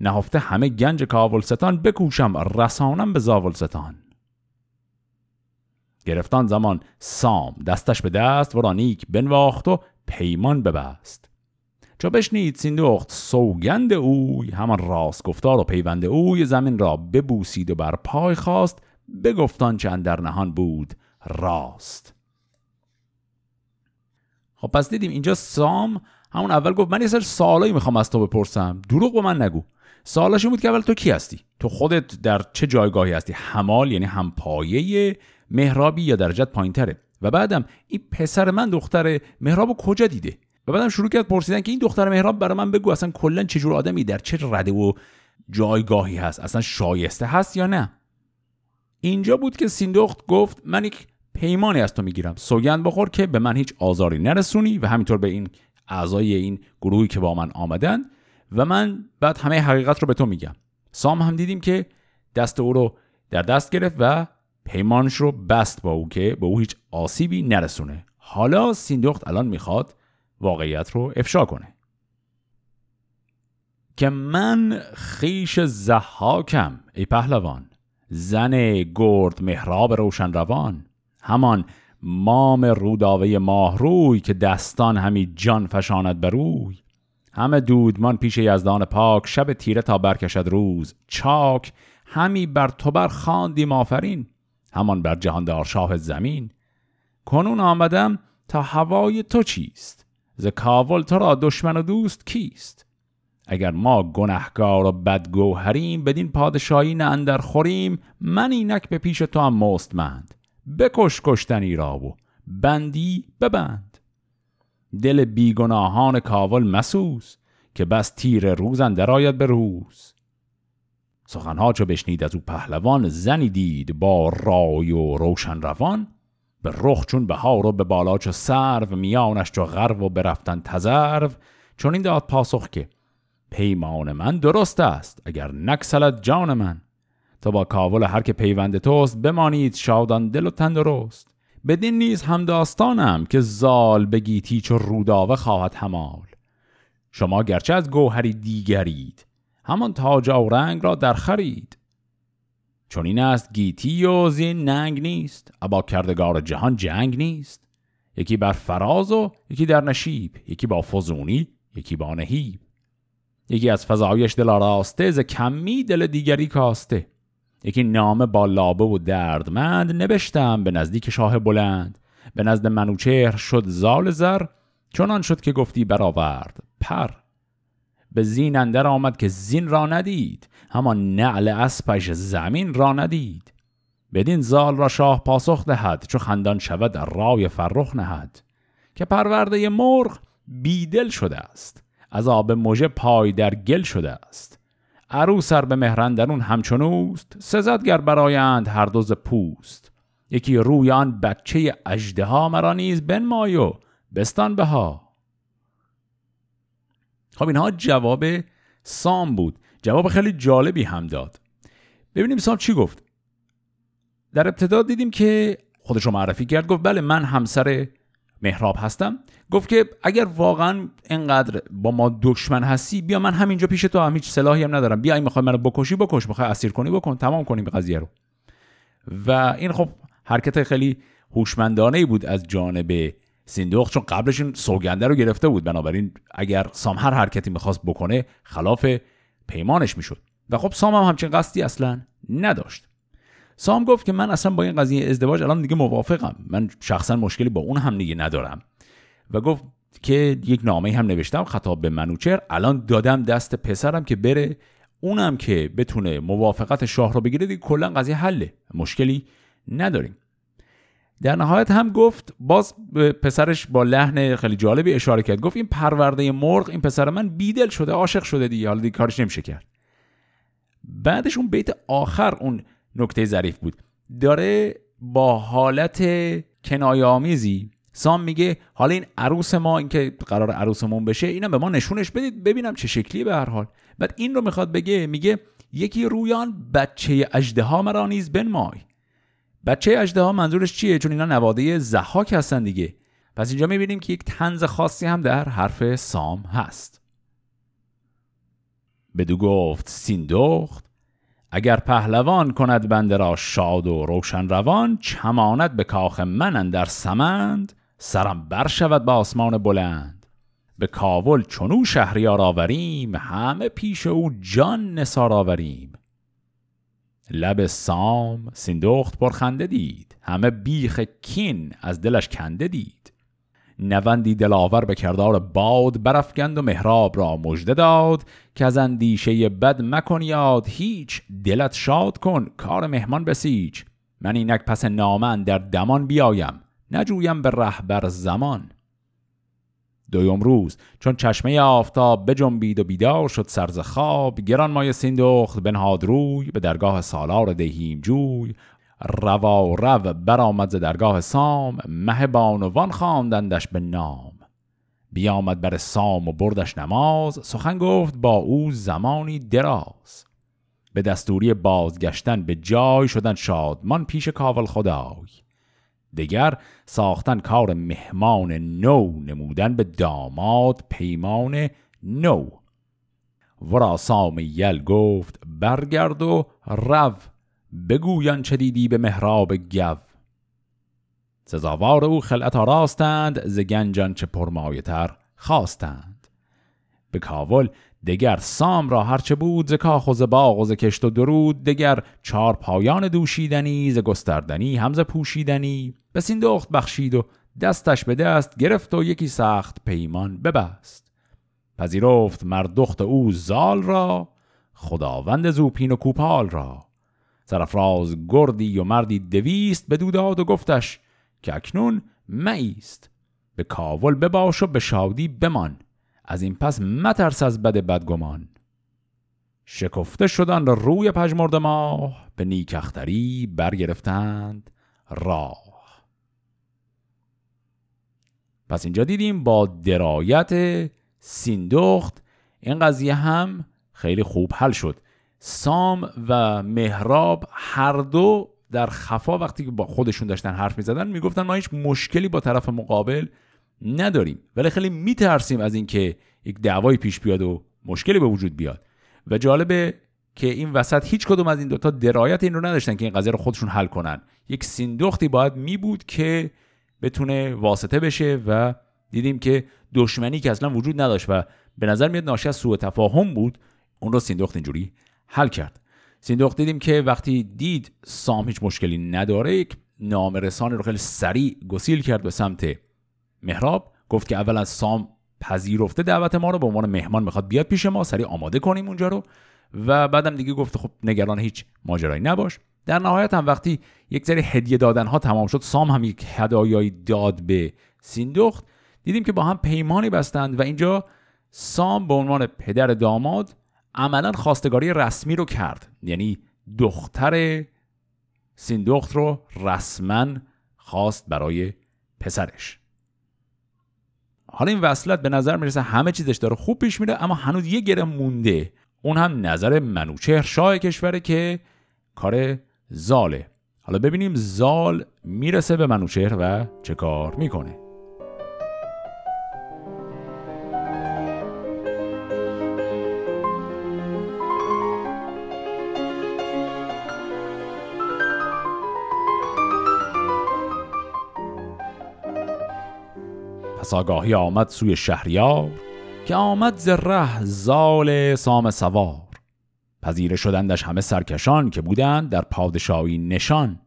A: نهفته همه گنج کاولستان بکوشم رسانم به زاولستان. گرفتان زمان سام دستش به دست ورانیک بنواخت و پیمان ببست. چو بشنید سیندخت سوگند اوی همان راست گفتار و پیوند اوی زمین را ببوسید و بر پای خواست بگفتان چند در نهان بود راست. خب پس دیدیم اینجا سام همون اول گفت من یه سر سوالایی می‌خوام از تو بپرسم. دروغ به من نگو. سوالش بود که اول تو کی هستی؟ تو خودت در چه جایگاهی هستی؟ حمال یعنی همپایه مهرابی یا درجت پایینتره؟ و بعدم این پسر من دختر مهرابو کجا دیده؟ و بعدم شروع کرد پرسیدن که این دختر مهراب برای من بگو اصلا کلا چه جور آدمی در چه رده و جایگاهی هست؟ اصلا شایسته هست یا نه؟ اینجا بود که سیندخت گفت من یک پیمانی از تو می‌گیرم. سوگند بخور که به من هیچ آزاری نرسونی و همینطور به این اعضای این گروهی که با من آمدن و من بعد همه حقیقت رو به تو میگم. سام هم دیدیم که دست او رو در دست گرفت و پیمانش رو بست با او که به او هیچ آسیبی نرسونه. حالا سیندخت الان می‌خواد واقعیت رو افشا کنه. که من خیش زحاکم ای پهلوان زن گرد مهراب روشن روان همان مام روداوه ماهروی که دستان همی جان فشاند بر روی. همه دودمان پیش یزدان پاک شب تیره تا برکشد روز. چاک همی بر تو بر خواندیم آفرین همان بر جهاندار شاه زمین. کنون آمدم تا هوای تو چیست؟ ز کاول تو را دشمن و دوست کیست؟ اگر ما گنهگار و بدگوهریم بدین پادشاهی نه اندر خوریم من اینک به پیش تو هم مستمند. بکش کشتنی را و بندی ببند. دل بیگناهان کاول مسوز که بس تیر روز اندر آید به روز. سخنها چو بشنید از او پهلوان زنی دید با رای و روشن روان. به رخ چون بهار و به بالا چو سرو میانش چو غرو و برفتن تزرو چون این داد پاسخ که پیمان من درست است اگر نکسلت جان من. تا با کاول هر که پیوند توست بمانید شادان دل و تندرست. بدین نیز هم داستانم که زال بگیتی چو روداوه خواهد همال. شما گرچه از گوهری دیگرید همان تاج رنگ را در خرید چون این است گیتی و زین ننگ نیست. ابا کردگار جهان جنگ نیست. یکی بر فراز و یکی در نشیب. یکی با فزونی یکی با نهیب. یکی از فضایش دل آراسته ز کمی دل دیگری کاسته. یکی نامه با لابه و دردمند نوشتم به نزدیک شاه بلند. به نزد منوچهر شد زال زر چنان شد که گفتی برآورد پر. به زین اندر آمد که زین را ندید. همان نعل اسپش زمین را ندید. بدین زال را شاه پاسخ دهد چو خندان شود در رای فرخ نهد. که پرورده مرغ بیدل شده است. از آب مژه پای در گل شده است. عروسر به مهرندرون همچنوست سزدگر برایند هر دوز پوست. یکی روی آن بچه اجده ها مرا نیز بنمای بستان بها. خب اینها جواب سام بود. جواب خیلی جالبی هم داد. ببینیم سام چی گفت. در ابتدا دیدیم که خودش رو معرفی کرد گفت بله من همسر مهراب هستم. گفت که اگر واقعا اینقدر با ما دشمن هستی بیا من همینجا پیش تو هم هیچ سلاحی هم ندارم. بیا این می‌خوای منو بکشی بکش. می‌خوای اسیر کنی بکن. تمام کنیم قضیه رو. و این خب حرکت خیلی هوشمندانه ای بود از جانب سیندوخ چون قبلش این سوگنده رو گرفته بود. بنابراین اگر سام هر حرکتی می‌خواست بکنه خلاف پیمانش می‌شد. و خب سام هم همچین قصدی اصلا نداشت. سام گفت که من اصلا با این قضیه ازدواج الان دیگه موافقم. من شخصا مشکلی با اون هم دیگه ندارم. و گفت که یک نامه هم نوشتم خطاب به منوچر الان دادم دست پسرم که بره اونم که بتونه موافقت شاه رو بگیره دیگه کلا قضیه حله. مشکلی نداریم. در نهایت هم گفت باز پسرش با لحن خیلی جالبی اشاره کرد. گفت این پرورده مرغ این پسر من بیدل شده عاشق شده دیگه حالا دیگه کارش نمیشه کرد. بعدش اون بیت آخر اون نکته ظریف بود. داره با حالت کنایامیزی سام میگه حالا این عروس ما این که قرار عروسمون بشه اینم به ما نشونش بدید ببینم چه شکلی به هر حال. بعد این رو می‌خواد بگه میگه یکی رویان بچه اجده ها مرا نیز بنمای. بچه اجده منظورش چیه؟ چون اینا نواده زحاک هستن دیگه. پس اینجا می‌بینیم که یک تنز خاصی هم در حرف سام هست. بدو گفت سیندخت اگر پهلوان کند بنده را شاد و روشن روان چماند به کاخ من در سمند سرم بر شود به آسمان بلند. به کاول چونو شهریار آوریم همه پیش او جان نسار آوریم. لب سام سیندخت پرخنده دید. همه بیخ کین از دلش کنده دید. نوندی دلاور به کردار باد برافگند و مهراب را مژده داد که از اندیشه بد مکن یاد هیچ دلت شاد کن کار مهمان بسیج. من اینک پس نامن در دمان بیایم نجویم به رهبر زمان. دویم روز. چون چشمه آفتاب بجنبید و بیدار شد سرز خواب گران مای سیندخت بنهاد روی به درگاه سالار دهیم جوی. روا رو برآمد ز درگاه سام مه بانوان خواندندش به نام. بیامد بر سام و بردش نماز سخن گفت با او زمانی دراز. به دستوری بازگشتن به جای شدن شادمان پیش کاول خدای. دگر ساختن کار مهمان نو نمودن به داماد پیمان نو. ورا سام یل گفت برگرد و رو بگویان چه دیدی به مهراب گو. سزاوار او خلعت راستند ز گنجان چه پرمایتر خواستند. به کاول دگر سام را هرچه بود ز کاخ و ز باغ و ز کشت و درود دگر چار پایان دوشیدنی ز گستردنی همز پوشیدنی. به سیندخت بخشید و دستش به دست گرفت و یکی سخت پیمان ببست. پذیرفت مردخت او زال را خداوند زوپین و کوپال را. سرفراز گردی و مردی دویست به داد و گفتش که اکنون مایست به کاول بباش و به شادی بمان. از این پس مترس از بد بدگمان. شکفته شدن روی پژمرده ماه به نیکختری برگرفتند راه. پس اینجا دیدیم با درایت سیندخت این قضیه هم خیلی خوب حل شد. سام و مهراب هر دو در خفا وقتی که با خودشون داشتن حرف می‌زدن می‌گفتن ما هیچ مشکلی با طرف مقابل نداریم. ولی خیلی میترسیم از اینکه یک دعوایی پیش بیاد و مشکلی به وجود بیاد. و جالبه که این وسط هیچ کدوم از این دوتا درایت این رو نداشتن که این قضیه رو خودشون حل کنن. یک سیندختی باید می بود که بتونه واسطه بشه و دیدیم که دشمنی که اصلا وجود نداشت و به نظر میاد ناشی از سوء تفاهم بود اون رو سیندخت اینجوری حل کرد. سیندخت دیدیم که وقتی دید سام هیچ مشکلی نداره یک نامرسان رو خیلی سریع گسیل کرد به سمت مهراب گفت که اولا سام پذیرفته دعوت ما رو به عنوان مهمان می‌خواد بیاد پیش ما سریع آماده کنیم اونجا رو. و بعدم دیگه گفت خب نگران هیچ ماجرایی نباش. در نهایت هم وقتی یک سری هدیه دادن ها تمام شد سام هم یک هدایایی داد به سیندخت. دیدیم که با هم پیمانی بستند و اینجا سام به عنوان پدر داماد عملا خواستگاری رسمی رو کرد. یعنی دختر سیندخت رو رسما خواست برای پسرش. حالا این وصلت به نظر می‌رسه همه چیزش داره خوب پیش میره اما هنوز یه گره مونده. اون هم نظر منوچهر شاه کشوره که کار زاله. حالا ببینیم زال می‌رسه به منوچهر و چه کار می‌کنه. پس آگاهی آمد سوی شهریار که آمد ز زال سام سوار. پذیره شدندش همه سرکشان که بودند در پادشاهی نشان.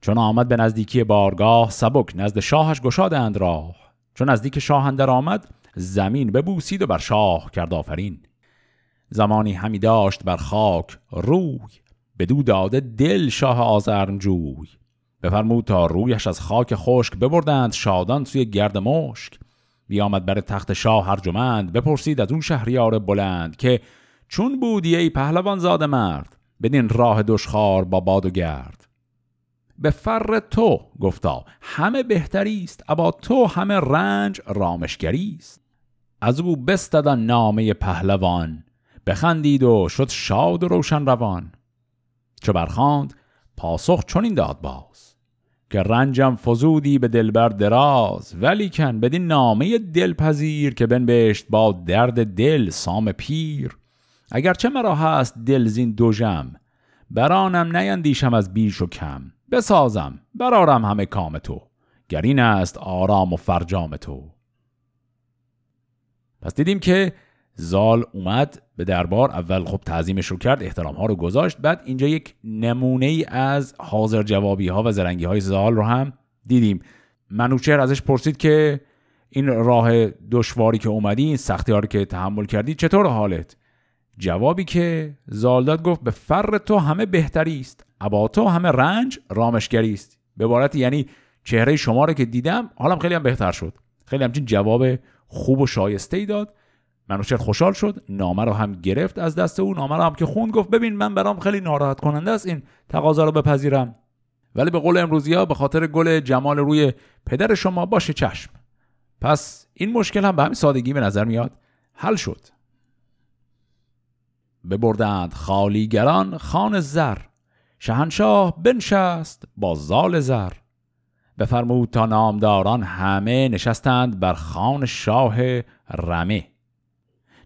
A: چون آمد به نزدیکی بارگاه سبک نزد شاهش گشادند راه. چون نزدیک شاه اندر آمد زمین ببوسید و بر شاه کرد آفرین. زمانی همی داشت بر خاک روی بدو داده دل شاه آزرنجوی. بفرمود تا رویش از خاک خشک ببردند شادان سوی گرد مشک. بیامد بر تخت شاه هرجمند بپرسید از اون شهریار بلند که چون بودی ای پهلوان زاده مرد؟ بدین راه دشخار با باد و گرد. به فر تو گفتا همه بهتری است ابا تو همه رنج رامشگری است از او بستدن نامه پهلوان بخندید و شد شاد و روشن روان. چو برخاند پاسخ چنین داد باز. که رنجم فزودی به دلبر دراز ولی کن بدین نامه دلپذیر که بنبشت با درد دل سام پیر. اگرچه مرا هست دلزین دو جم برانم نیندیشم از بیش و کم. بسازم برارم همه کام تو گر این است آرام و فرجام تو. پس دیدیم که زال اومد به دربار اول خب تعظیمش رو کرد احترام ها رو گذاشت بعد اینجا یک نمونه ای از حاضر جوابی ها و زرنگی های زال رو هم دیدیم. منوچهر ازش پرسید که این راه دشواری که اومدی این سختی ها رو که تحمل کردی چطور حالت؟ جوابی که زالداد گفت به فر تو همه بهتری است ابا تو همه رنج رامشگری است. به عبارت یعنی چهره شما رو که دیدم حالم خیلی هم بهتر شد. خیلی همچین جواب خوب و شایسته ای داد. منوچهر خوشحال شد. نامه رو هم گرفت از دست او. نامه رو هم که خوند گفت ببین من برام خیلی ناراحت کننده است. این تقاضا رو بپذیرم. ولی به قول امروزی ها به خاطر گل جمال روی پدر شما باشه چشم. پس این مشکل هم به همین سادگی به نظر میاد حل شد. ببردند خالیگران خان زر. شهنشاه بنشست با زال زر. بفرمود تا نامداران همه نشستند بر خان شاه رمه.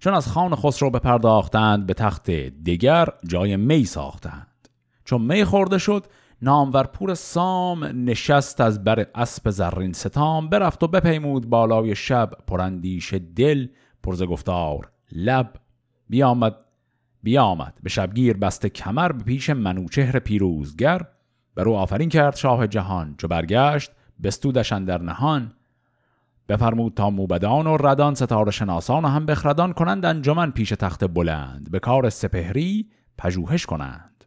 A: چون از خان خسرو بپرداختند به تخت دیگر جای می ساختند. چون می خورده شد نامور پور سام نشست از بر اسب زرین ستام برفت و بپیمود بالای شب پرندیش دل پرز گفتار لب. بیامد بیامد به شبگیر بسته کمر به پیش منوچهر پیروزگر بر او آفرین کرد شاه جهان چو برگشت بستودش در نهان. بفرمود تا موبدان و ردان ستاره شناسان و هم بخردان کنند انجمن پیش تخت بلند. به کار سپهری پژوهش کنند.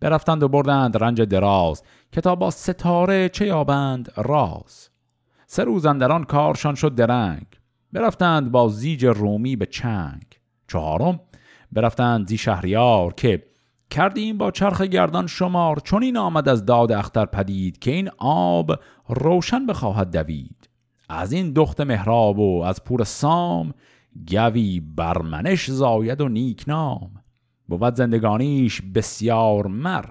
A: برفتند و بردند رنج دراز کتاب با ستاره چه یابند راز. سه روز آن کارشان شد درنگ. برفتند با زیج رومی به چنگ. چهارم برفتند زی شهریار که کردیم با چرخ گردان شمار. چون این آمد از داد اختر پدید که این آب روشن بخواهد دوید. از این دخت مهراب و از پور سام گوی برمنش زاید و نیک نام. بود زندگانیش بسیار مر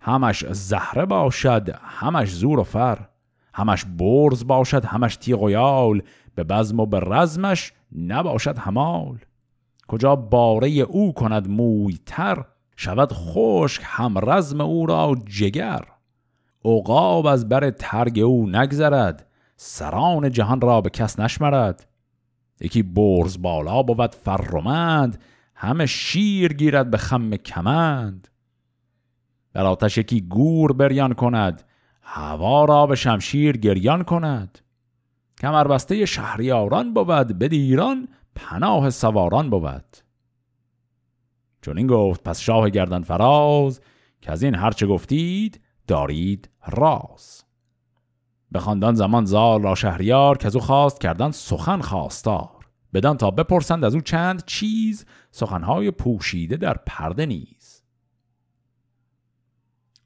A: همش زهره باشد همش زور و فر. همش برز باشد همش تیغ و یال به بزم و به رزمش نباشد همال. کجا باره او کند موی تر شود خشک هم رزم او را جگر. عقاب از بر ترگ او نگذرد سران جهان را به کس نشمرد. یکی برز بالا بود فرمند همه شیر گیرد به خم کمند. در آتش یکی گور بریان کند هوا را به شمشیر گریان کند. کمربسته شهریاران بود بدیران پناه سواران بود. چون این گفت پس شاه گردن فراز که از این هرچه گفتید دارید راز. به خاندان زمان زال را شهریار که از او خواست کردن سخن خواستار. بدان تا بپرسند از او چند چیز سخنهای پوشیده در پرده نیز.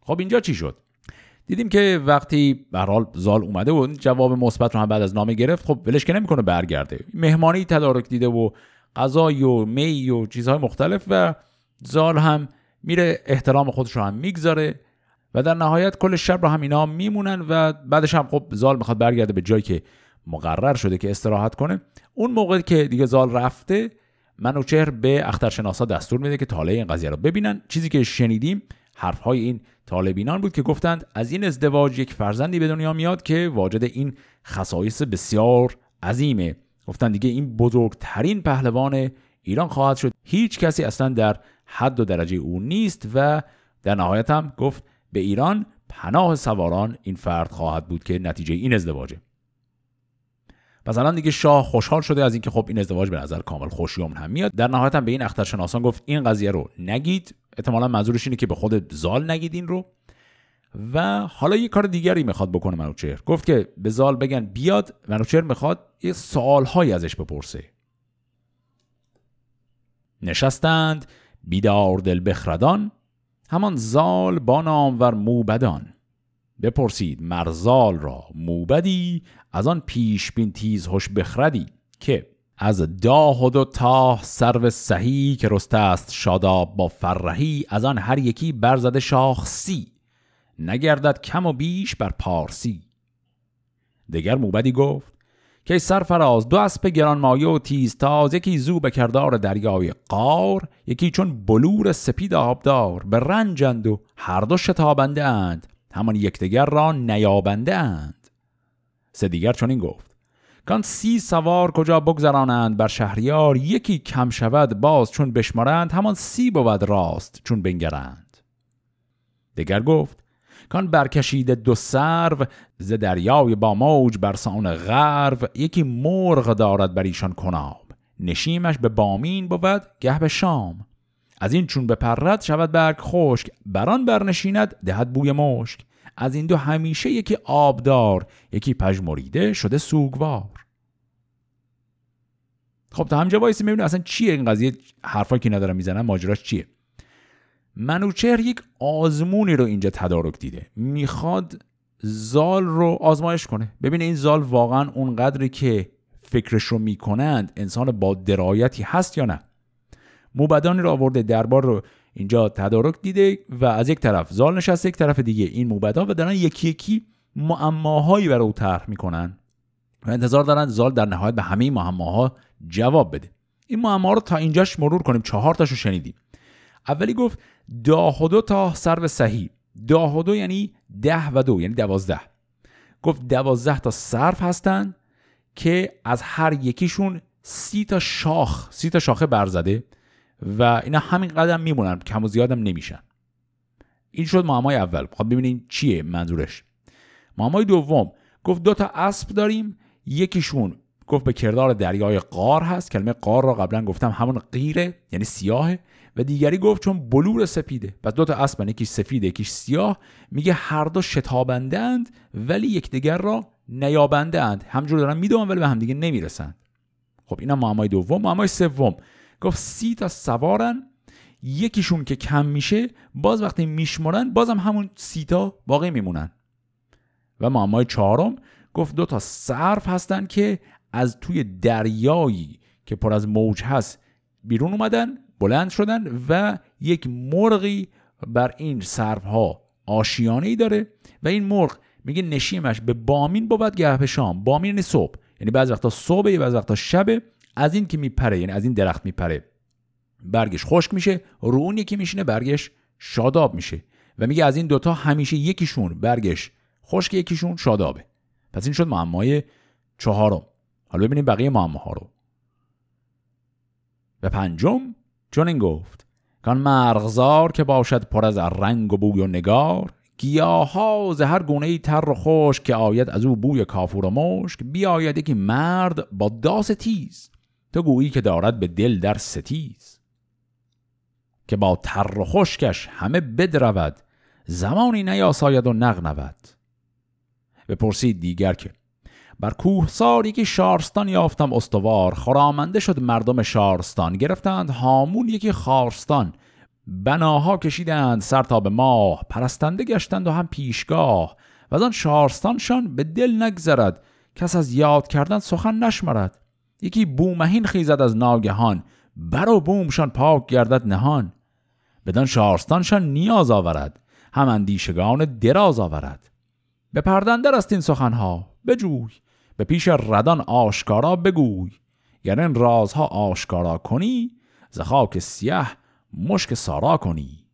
A: خب اینجا چی شد؟ دیدیم که وقتی به زال اومده و جواب مثبت رو هم بعد از نامه گرفت. خب ولش که نمی‌کنه برگرده. مهمانی تدارک دیده و غذای و می و چیزهای مختلف و زال هم میره احترام خودش رو هم می‌گذاره. و در نهایت کل شب رو هم اینا میمونن و بعدش هم خب زال می‌خواد برگرده به جایی که مقرر شده که استراحت کنه. اون موقع که دیگه زال رفته منوچهر به اخترشناسا دستور میده که طالع این قضیه رو ببینن. چیزی که شنیدیم حرفهای این طالبینان بود که گفتند از این ازدواج یک فرزندی به دنیا میاد که واجد این خصایص بسیار عظیمه. گفتن دیگه این بزرگترین پهلوان ایران خواهد شد. هیچ کسی اصلا در حد و درجه او نیست و در نهایت هم گفت به ایران پناه سواران این فرد خواهد بود که نتیجه این ازدواجه. پس الان دیگه شاه خوشحال شده از اینکه خب این ازدواج به نظر کامل خوشیوم هم میاد. در نهایت هم به این اخترشناسان گفت این قضیه رو نگید. احتمالا منظورش اینه که به خود زال نگید این رو. و حالا یه کار دیگری می‌خواد بکنه منوچهر. گفت که به زال بگن بیاد منوچهر می‌خواد یه سوالهایی ازش بپرسه. نشستند بیدار دل بخردان همان زال با نامور موبدان. بپرسید مرزال را موبدی؟ از آن پیش بین تیز هوش بخردی که از داه و تاه سرو سهی که رسته است شاداب با فرهی از آن هر یکی برزده شاخ سی. نگردد کم و بیش بر پارسی. دگر موبدی گفت که سرفراز دو اسب گرانمایه و تیزتاز یکی زو به کردار دریای قار یکی چون بلور سپید آبدار به رنجند و هر دو شتابنده اند. همان یکدیگر را نیابنده اند. سه دیگر چون این گفت. کان سی سوار کجا بگذرانند بر شهریار یکی کم شود باز چون بشمارند همان سی بود راست چون بنگرند. دگر گفت کان برکشیده دو سرو ز دریای با موج بر سان غرو یکی مرغ دارد بر ایشان کناب. نشیمش به بامین بود گه به شام. از این چون بپرد شود برگ خشک بران برنشیند دهد بوی مشک. از این دو همیشه یکی آبدار یکی پژمریده شده سوگوار. خب تا همجا بایستی می‌بینیم اصلا چیه این قضیه؟ حرفایی که ندارم می‌زنن ماجراش چیه؟ منوچهر یک آزمونی رو اینجا تدارک دیده. می‌خواد زال رو آزمایش کنه. ببینه این زال واقعا اونقدری که فکرش رو می‌کنند انسان با درایتی هست یا نه. موبدانی رو آورده دربار رو اینجا تدارک دیده و از یک طرف زال نشسته یک طرف دیگه این موبدا و دارن یکی یکی معماهایی برای او طرح می‌کنن. و انتظار دارن زال در نهایت به همه معماها جواب بده. این معما رو تا اینجاش مرور کنیم. چهار تاشو شنیدیم. اولی گفت داه و دو تا سرو صحیح. داه و دو یعنی ده و دو یعنی دوازده. گفت دوازده تا صرف هستن که از هر یکیشون سی تا شاخ سی تا شاخه برزده و اینا همین قدم میمونن کم و زیادم نمیشن. این شد معمای اول. خب ببینین چیه منظورش. معمای دوم گفت دو تا اسب داریم. یکیشون گفت به کردار دریای قار هست. کلمه قار را قبلا گفتم همون غیره یعنی سیاهه. و دیگری گفت چون بلور سپیده. پس دو تا اسب یکیش سفید یکیش سیاه. میگه هر دو شتابندند ولی یکدیگر را نیابندند همجور دارن می‌دونن ولی به همدیگه نمی‌رسند خب اینا معمای دوم معمای سوم. گفت سی تا سوارن. یکیشون که کم میشه باز وقتی میشمرن بازم همون سی تا باقی میمونن. و معمای چهارم گفت دو تا صرف هستن که از توی دریایی که پر از موج هست بیرون اومدن بلند شدن و یک مرغی بر این ها آشیانه ای داره و این مرغ میگه نشیمش به بامین بود گه شام. بامین یعنی صبح. یعنی بعض وقتا صبح بعض وقتا شبه. از این که میپره یعنی از این درخت میپره. برگش خشک میشه. رو اون یکی میشینه برگش شاداب میشه. و میگه از این دوتا همیشه یکیشون برگش خشک یکیشون شادابه. پس این شد معمای چهارم. حالا ببینیم بقیه معماها رو. و پنجم چون این گفت کان مرغزار که باشد پر از رنگ و بوی و نگار گیاها ز هر گونه تر و خوش که آید از او بوی کافور و مشک بیاید یکی مرد با داس تیز تو گویی که دارد به دل در ستیز. که با تر و خشکش همه بدرود زمانی نیاساید و نغنود. بپرسید دیگر که بر کوهسار یکی شارستان یافتم استوار خرامنده شد مردم شارستان. گرفتند هامون یکی خارستان. بناها کشیدند سر تا به ماه. پرستنده گشتند و هم پیشگاه. و از آن شارستانشان به دل نگذرد. کس از یاد کردن سخن نشمرد. یکی بومهین خیزد از ناگهان. بر و بومشان پاک گردد نهان. بدان شارستانشان نیاز آورد. هم اندیشگان دراز آورد. به پردندر است این سخنها. بجوی. به پیش ردان آشکارا بگوی. گر این رازها آشکارا کنی ز خاک سیه مشک سارا کنی.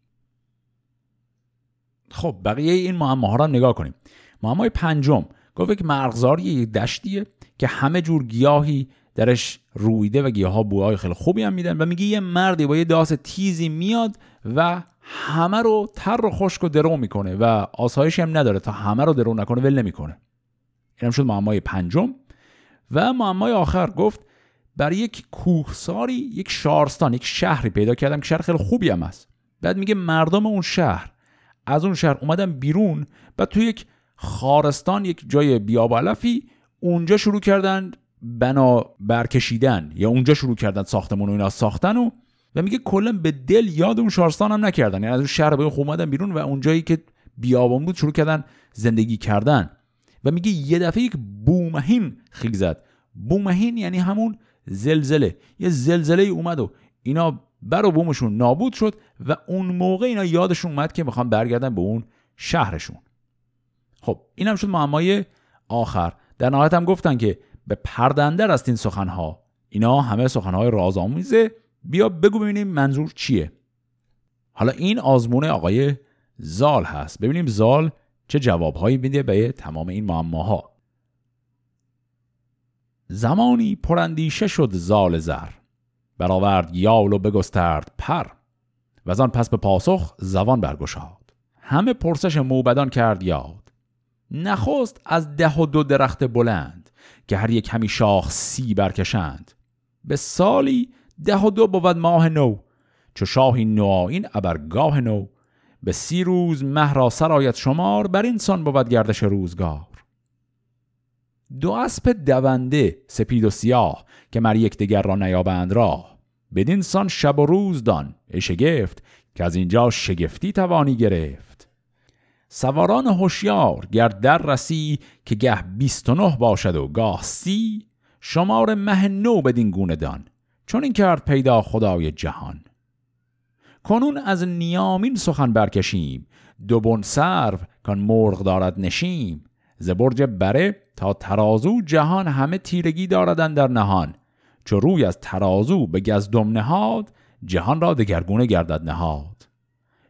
A: خب بقیه این معماها را نگاه کنیم. معمای پنجم گفت که مرغزاری یک دشتیه که همه جور گیاهی درش رویده و گیاه ها بوهای خیلی خوبی هم میدن و میگه یه مردی با یه داس تیزی میاد و همه رو تر و خشک و درو می‌کنه و آسایشی هم نداره تا همه رو درو نکنه ول نمی‌کنه. اینم شد معمای پنجم. و معمای آخر گفت برای یک کوهساری یک شارستان یک شهری پیدا کردم که شهر خیلی خوبی هم است بعد میگه مردم اون شهر از اون شهر اومدن بیرون و تو یک خارستان یک جای بیابالفی اونجا شروع کردن بنا برکشیدن یا اونجا شروع کردن ساختمون و اینا ساختن و و میگه کلا به دل یاد اون شارستان هم نکردن. یعنی از اون شهر به خوب اومدن بیرون و اونجایی که بیابان بود شروع کردن زندگی کردن. و میگه یه دفعه یک بومهین خیل زد. بومهین یعنی همون زلزله. یه زلزله اومد و اینا بر و بومشون نابود شد و اون موقع اینا یادشون اومد که می‌خوان برگردن به اون شهرشون. خب اینم شد معمای آخر. در نهایت هم گفتن که به پردندر است این سخنها. اینا همه سخنهای رازآمیزه. بیا بگو ببینیم منظور چیه. حالا این آزمون آقای زال هست. ببینیم زال چه جوابهایی میده به تمام این معماها؟ زمانی پرندیشه شد زال زر برآورد یال و بگسترد پر. و آن پس به پاسخ زبان برگشاد. همه پرسش موبدان کرد یاد. نخست از ده و دو درخت بلند که هر یک همی شاخ سی برکشند. به سالی ده و دو بود ماه نو. چو شاهی این ابرگاه نو. به سی روز مه را سرایت شمار بر اینسان بود گردش روزگار. دو اسب دونده سپید و سیاه که مر یکدیگر را نیابند راه. بدین سان شب و روز دان شگفت که از اینجا شگفتی توانی گرفت. سواران هوشیار گر در رسی که گه بیست و نه باشد و گاه سی شمار مه نو بدین گونه دان چون این کرد پیدا خدای جهان. کنون از نیامین سخن برکشیم. دو بن سرو کان مرغ دارد نشیم. ز برج بره تا ترازو جهان همه تیرگی داردن در نهان. چو روی از ترازو به گزدم نهاد جهان را دگرگونه گردد نهاد.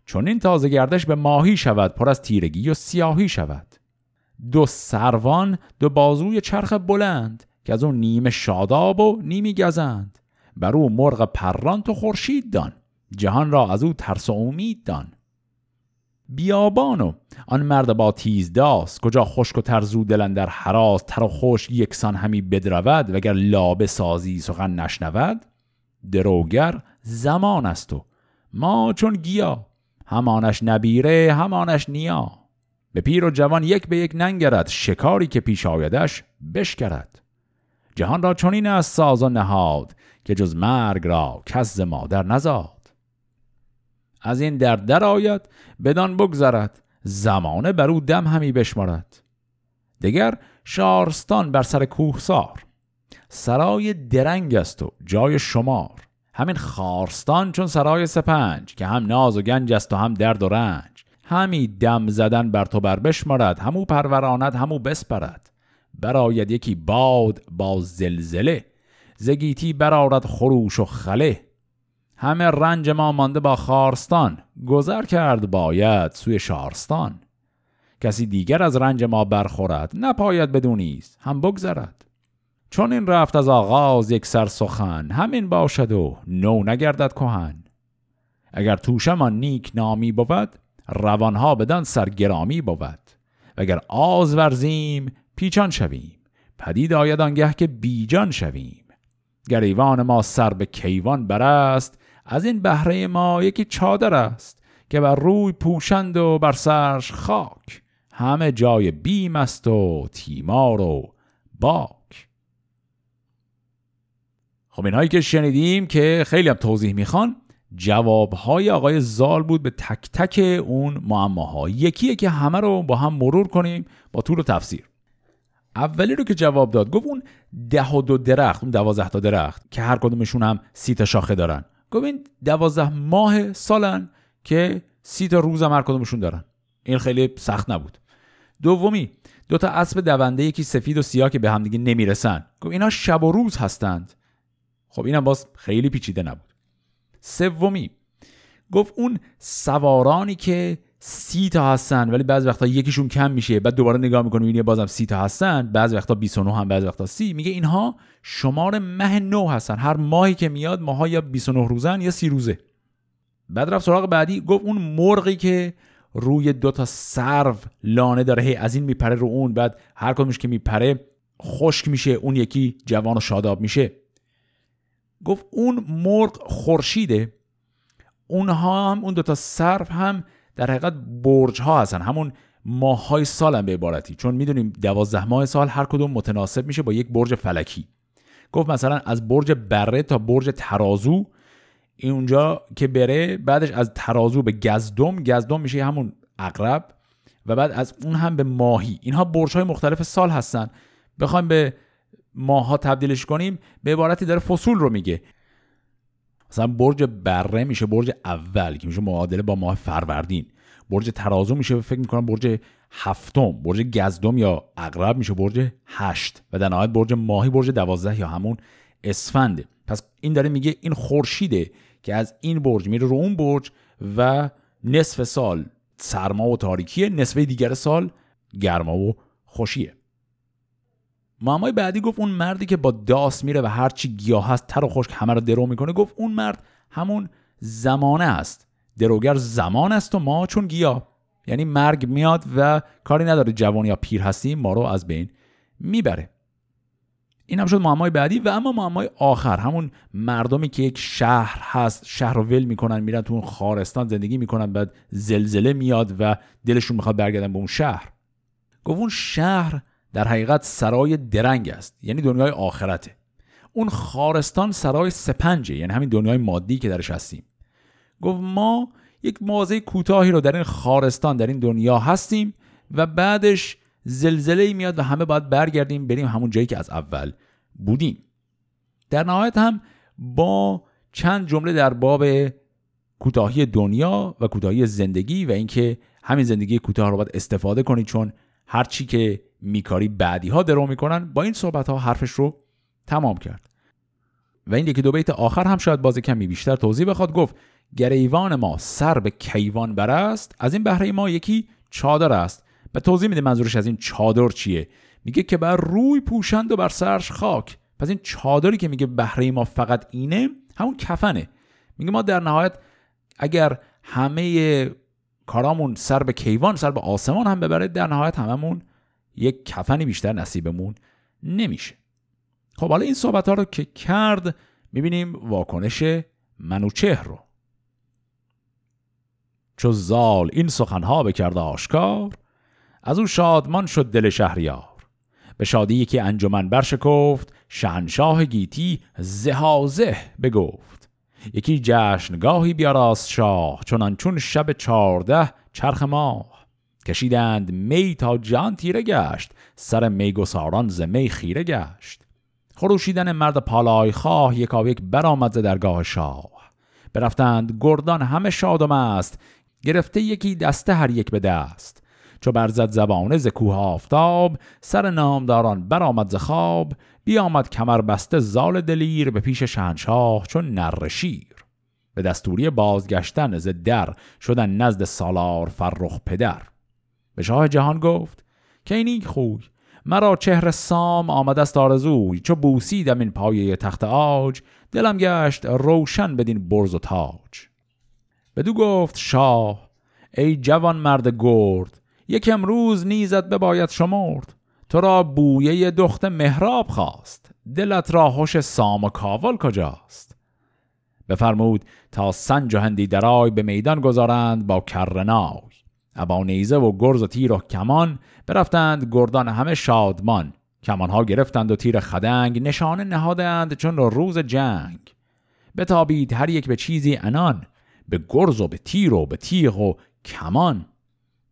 A: چون این تازه گردش به ماهی شود پر از تیرگی و سیاهی شود. دو سروان دو بازوی چرخ بلند که از اون نیمه شاداب و نیمی گزند. بر او مرغ پران تو خورشید دان. جهان را از او ترس و امید دان. بیابانو آن مرد با تیز داست کجا خشک و ترزو دلن در حراس تر و خشک یکسان همی بدرود وگر لابه سازی سخن نشنود. دروگر زمان است و ما چون گیا همانش نبیره همانش نیا. به پیر و جوان یک به یک ننگرد شکاری که پیش آیدش بشکرد. جهان را چنین از ساز و نهاد که جز مرگ را کس مادر نزاد. از این در در آید بدان بگذرد زمانه بر او دم همی بشمارد. دگر شارستان بر سر کوهسار سرای درنگ است و جای شمار. همین خارستان چون سرای سپنج که هم ناز و گنج است و هم درد و رنج. همی دم زدن بر تو بر بشمارد همو پروراند همو بسپرد. براید یکی باد با زلزله زگیتی برارد خروش و خله. همه رنج ما مانده با خارستان. گذر کرد باید سوی شارستان. کسی دیگر از رنج ما برخورد نپاید بدونیست هم بگذرد. چون این رفت از آغاز یک سر سخن همین باشد و نو نگردد کهن. اگر توشمان نیک نامی بود روانها بدان سرگرامی بود. اگر آز ورزیم پیچان شویم. پدید آید آنگه که بیجان شویم. گریوان ما سر به کیوان برست از این بهره ما یکی چادر است که بر روی پوشند و بر سرش خاک. همه جای بیم است و تیمار و باک. خب اینهایی که شنیدیم که خیلی هم توضیح می‌خوان جوابهای آقای زال بود به تک تک اون معماها. یکیه که همه رو با هم مرور کنیم با طول و تفسیر. اولی رو که جواب داد گفت اون ده و دو درخت اون دوازده تا درخت که هر کدومشون هم سی تا شاخه دارن. گفت این دوازده ماه سالن که سی تا روز هم هر کدومشون دارن. این خیلی سخت نبود. دومی دو تا اسب دونده یکی سفید و سیاه که به همدیگه نمی‌رسن. گفت اینا شب و روز هستند. خب اینم باز خیلی پیچیده نبود. سومی گفت اون سوارانی که سی تا هستن ولی بعض وقتا یکیشون کم میشه. بعد دوباره نگاه می‌کنیم این بازم سی تا هستن. بعض وقتا 29 هم بعض وقتا سی. میگه اینها شمار مه نو هستن. هر ماهی که میاد ماها یا 29 روزن یا سی روزه. بعد رفت سراغ بعدی گفت اون مرغی که روی دو تا سرو لانه داره هی از این میپره رو اون. بعد هر کدومش که میپره خشک میشه. اون یکی جوان و شاداب میشه. گفت اون مرغ خورشیده. اونها هم اون دوتا سرف هم در حقیقت برج ها هستن. همون ماه های سال هم به عبارتی. چون می‌دونیم دوازده ماه سال هر کدوم متناسب میشه با یک برج فلکی. گفت مثلا از برج بره تا برج ترازو اونجا که بره بعدش از ترازو به گزدم گزدم میشه همون اقرب و بعد از اون هم به ماهی. اینها برج های مختلف سال هستن. بخوایم به ماها تبدیلش کنیم به عبارتی داره فصول رو میگه. مثلا برج بره میشه برج اول که میشه معادله با ماه فروردین. برج ترازو میشه فکر می‌کنم برج هفتم برج گزدم یا اقرب میشه برج هشت و در نهایت برج ماهی برج دوازده یا همون اسفنده پس این داره میگه این خورشیده که از این برج میره رو اون برج و نصف سال سرما و تاریکیه نصف دیگر سال گرما و خوشیه. معمای بعدی گفت اون مردی که با داس میره و هرچی گیاه هست تر و خشک همه رو درو می‌کنه گفت اون مرد همون زمانه است. دروگر زمان است و ما چون گیاه. یعنی مرگ میاد و کاری نداره جوان یا پیر هستیم ما رو از بین می‌بره. این هم شد معمای بعدی و اما معمای آخر همون مردمی که یک شهر هست شهر رو ول می‌کنن میرن تو اون خارستان زندگی می‌کنن بعد زلزله میاد و دلشون می‌خواد برگردن به اون شهر. گفت اون شهر در حقیقت سرای درنگ است. یعنی دنیای آخرته. اون خارستان سرای سپنجه. یعنی همین دنیای مادی که درش هستیم. گفت ما یک موازه کوتاهی رو در این خارستان در این دنیا هستیم و بعدش زلزله میاد و همه باید برگردیم بریم همون جایی که از اول بودیم. در نهایت هم با چند جمله در باب کوتاهی دنیا و کوتاهی زندگی و اینکه همین زندگی کوتاه رو باید استفاده کنید چون هر چی که میکاری بعدی ها درو می‌کنن. با این صحبت ها حرفش رو تمام کرد. و این یکی دو بیت آخر هم شاید باز کمی بیشتر توضیح بخواد. گفت گریوان ما سر به کیوان بر است از این بهره ما یکی چادر است. و توضیح میده منظورش از این چادر چیه. میگه که بر روی پوشند و بر سرش خاک. پس این چادری که میگه بهره ما فقط اینه همون کفنه. میگه ما در نهایت اگر همه کارامون سر به کیوان سر به آسمان هم ببره در نهایت هممون یک کفنی بیشتر نصیبمون نمیشه. خب حالا این صحبت ها رو که کرد می‌بینیم واکنش منوچهر رو. چو زال این سخنها بکرد آشکار از او شادمان شد دل شهریار. به شادی یکی انجمن برشکفت شهنشاه گیتی زهازه بگفت. یکی جشنگاهی بیاراست شاه چونان چون شب چارده چرخ ماه. کشیدند می تا جان تیره گشت سر میگساران ز می خیره گشت. خروشیدن مرد پالای خواه یکا یک برآمد ز درگاه شاه. برفتند گردان همه شاد و مست گرفته یکی دسته هر یک به دست. چو برزد زبانه ز کوه آفتاب سر نامداران برآمد ز خواب. بیامد کمر بسته زال دلیر به پیش شهنشاه چون نر شیر. به دستوری بازگشتن ز در شدن نزد سالار فرخ پدر. به شاه جهان گفت که این خوی مرا چهر سام آمد است آرزوی چو بوسیدم این پایه تخت آج دلم گشت روشن بدین برز و تاج. بدو گفت شاه ای جوان مرد گرد یک امروز نیزت بباید شمرد تو را بویه دخت مهراب خواست دلت را هوش سام و کاول کجاست؟ بفرمود تا سنج و هندی درای به میدان گذارند با کرنای. ابا نیزه و گرز و تیر و کمان برفتند گردان همه شادمان. کمانها گرفتند و تیر خدنگ نشانه نهادند چون روز جنگ. بتابید هر یک به چیزی انان به گرز و به تیر و به تیغ و کمان.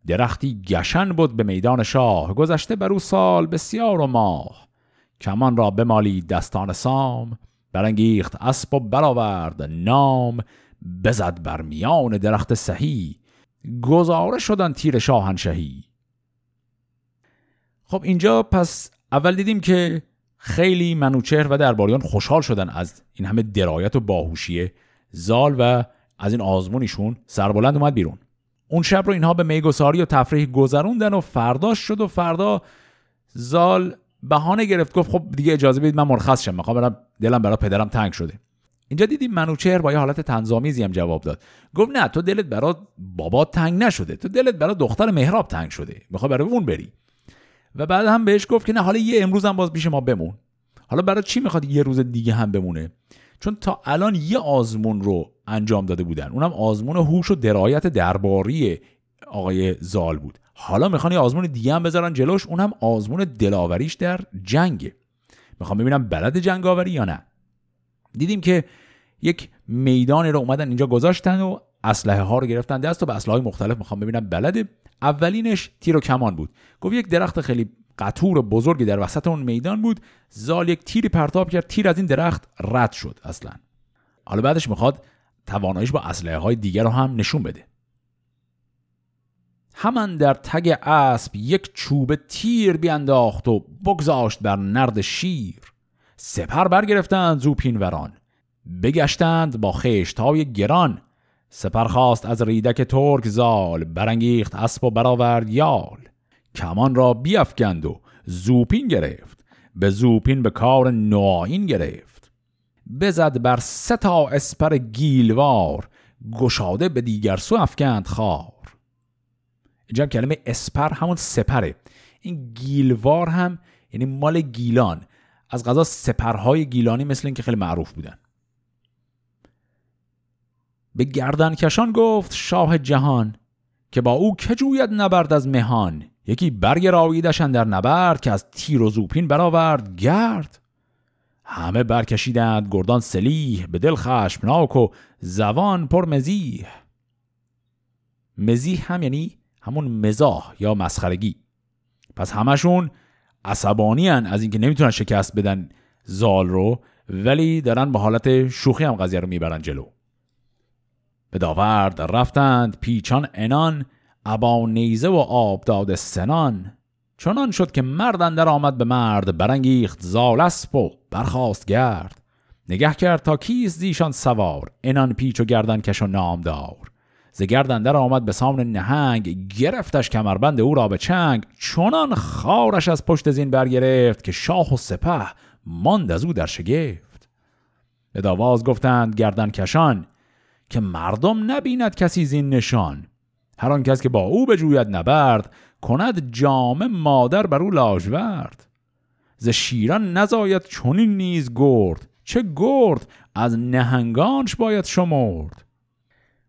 A: درختی گشن بود به میدان شاه گذشته بر او سال بسیار و ماه. کمان را بمالی دستان سام برانگیخت اسب و برآورد نام بزد بر میان درخت سهی. گزاره شدن تیر شاهنشهی خب اینجا پس اول دیدیم که خیلی منوچهر و درباریان خوشحال شدن از این همه درایت و باهوشی زال و از این آزمونیشون سربلند اومد بیرون. اون شب رو اینها به میگساری و تفریح گذروندن و فرداش شد و فردا زال بهانه گرفت گفت خب دیگه اجازه بدید من مرخص شم می‌خوام برم دلم برای پدرم تنگ شده. اینجا دیدیم منوچهر با یه حالت تنظامیزی هم جواب داد. گفت نه تو دلت برای بابا تنگ نشده. تو دلت برای دختر مهراب تنگ شده. می‌خوای برای اون بری. و بعد هم بهش گفت که نه حالا یه امروز هم باز پیش ما بمون. حالا برای چی می‌خواد یه روز دیگه هم بمونه؟ چون تا الان یه آزمون رو انجام داده بودن. اونم آزمون هوش و درایت درباری آقای زال بود. حالا می‌خوان یه آزمون دیگه هم بذارن جلوش. اونم آزمون دلاوریش در جنگه. می‌خوام ببینم بلد جنگاوری یا نه. دیدیم که یک میدانی رو اومدن اینجا گذاشتن و اسلحه ها رو گرفتن. دست و به اسلحه های مختلف می‌خوام ببینم. بلد اولینش تیر و کمان بود. گفت یک درخت خیلی قطور بزرگی در وسط اون میدان بود. زال یک تیری پرتاب کرد. تیر از این درخت رد شد اصلا. حالا بعدش می‌خواد تواناییش با اسلحه های دیگر رو هم نشون بده. همان در تگ اسب یک چوب تیر بیانداخت و بگذاشت بر نرد شیر. سپر برگرفتند زوپین وران بگشتند با خشتهای گران. سپر خواست از ریدک ترک زال برانگیخت اسب و برآورد یال. کمان را بیافکند و زوپین گرفت. به زوپین به کار نوعین گرفت. بزد بر سه تا اسپر گیلوار گشاده به دیگر سو افکند خار. اینجا کلمه اسپر همون سپره. این گیلوار هم یعنی مال گیلان. از غذا سپرهای گیلانی مثل این که خیلی معروف بودن. به گردن کشان گفت شاه جهان که با او که جوید نبرد از مهان؟ یکی برگ راویدشن در نبرد که از تیر و زوپین برآورد گرد. همه برکشیدند گردان سلیح به دل خشمناک و زبان پر مزیح. مزیح هم یعنی همون مزاح یا مسخرگی. پس همشون عصبانی از اینکه نمی‌تونن شکست بدن زال رو ولی دارن به حالت شوخی هم قضیه رو می‌برن جلو. به داورد رفتند پیچان انان ابا نیزه و آب داد سنان. چنان شد که مرد در آمد به مرد برانگیخت زال اسب و برخواست گرد. نگه کرد تا کیست زیشان سوار انان پیچ و گردن کش و نامدار. ز گردن در آمد به سامن نهنگ گرفتش کمربند او را به چنگ. چنان خارش از پشت زین برگرفت که شاه و سپه ماند از او در شگفت. به داواز گفتند گردن کشان که مردم نبیند کسی زین نشان. هر آن کس که با او بجوید نبرد کند جام مادر بر او لاژورد ز شیران نزاید چنین نیز گرد چه گرد از نهنگانش باید شمرد.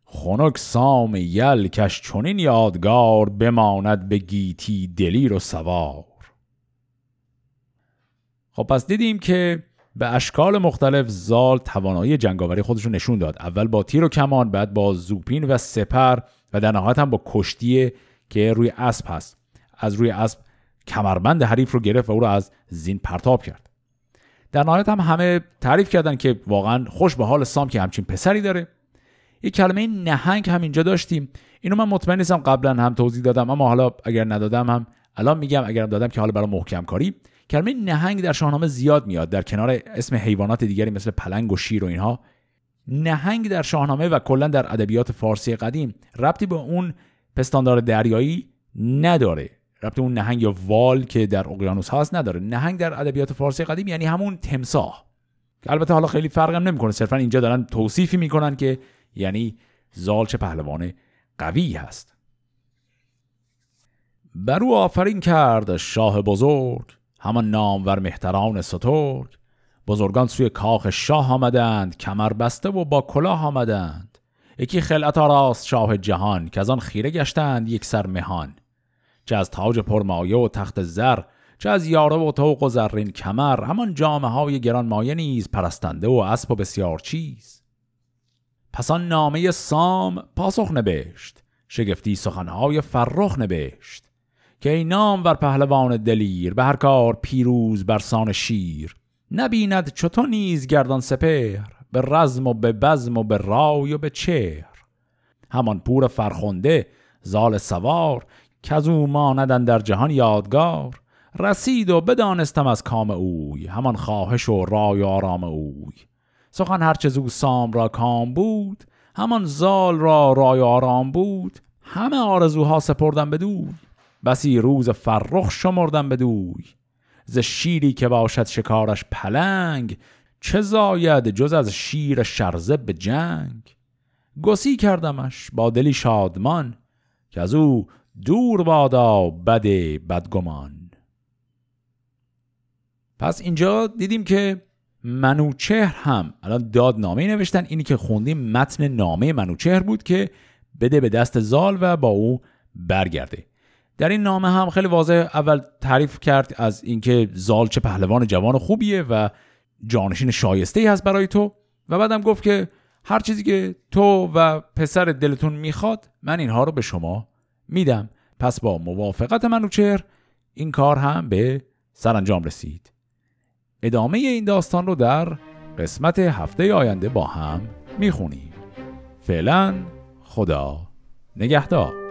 A: خنک سام یل کش چنین یادگار بماند به گیتی دلیر و سوار. خب پس دیدیم که به اشکال مختلف زال توانایی جنگاوری خودش رو نشون داد. اول با تیر و کمان بعد با زوپین و سپر و در نهایت هم با کشتی که روی اسب هست. از روی اسب کمربند حریف رو گرفت و او رو از زین پرتاب کرد. در نهایت هم همه تعریف کردن که واقعا خوش به حال سام که همچین پسری داره. یه کلمه نهنگ هم اینجا داشتیم. اینو من مطمئن نیستم قبلا هم توضیح دادم اما حالا اگر ندادم هم الان میگم اگرم دادم که حالا برای محکم کاری کلمه نهنگ در شاهنامه زیاد میاد در کنار اسم حیوانات دیگری مثل پلنگ و شیر و اینها. نهنگ در شاهنامه و کلا در ادبیات فارسی قدیم ربطی به اون پستاندار دریایی نداره. ربطی اون نهنگ یا وال که در اقیانوس هست نداره. نهنگ در ادبیات فارسی قدیم یعنی همون تمساح. البته حالا خیلی فرقم نمی‌کنه. صرفا اینجا دارن توصیفی می‌کنن که یعنی زال چه پهلوان قوی هست. بر او آفرین کرد شاه بزرگ. همان نامور مهتران سترگ. بزرگان سوی کاخ شاه آمدند کمر بسته و با کلاه آمدند. یکی خلعت راست شاه جهان که از آن خیره گشتند یک سر مهان. چه از تاج پرمایه و تخت زر چه از یاره و توق و زرین کمر همان جامعه های گران مایه نیز پرستنده و اسب و بسیار چیز. پس آن نامه سام پاسخ نبشت. شگفتی سخنهای فرخ نبشت. که ای نام ور پهلوان دلیر به هر کار پیروز برسان شیر. نبیند چطور نیز گردان سپر به رزم و به بزم و به رای و به چهر. همان پور فرخنده زال سوار که از او ماندن در جهان یادگار. رسید و بدانستم از کام اوی همان خواهش و رای و آرام اوی. سخن هرچه زو سام را کام بود همان زال را رای و آرام بود. همه آرزوها سپردم بدوی بسی روز فرخ شمردم بدوی ز شیری که باشد شکارش پلنگ چه زاید جز از شیر شرزه به جنگ؟ گسی کردمش با دلی شادمان که از او دور بادا بد بدگمان. پس اینجا دیدیم که منوچهر هم الان داد نامه نوشتن. اینی که خوندیم متن نامه منوچهر بود که بده به دست زال و با او برگرده. در این نامه هم خیلی واضح اول تعریف کرد از اینکه زال چه پهلوان جوان خوبیه و جانشین شایسته ای هست برای تو. و بعدم گفت که هر چیزی که تو و پسر دلتون می‌خواد من اینها رو به شما میدم. پس با موافقت منوچهر این کار هم به سرانجام رسید. ادامه این داستان رو در قسمت هفته آینده با هم می‌خونیم. فعلا خدا نگهدار.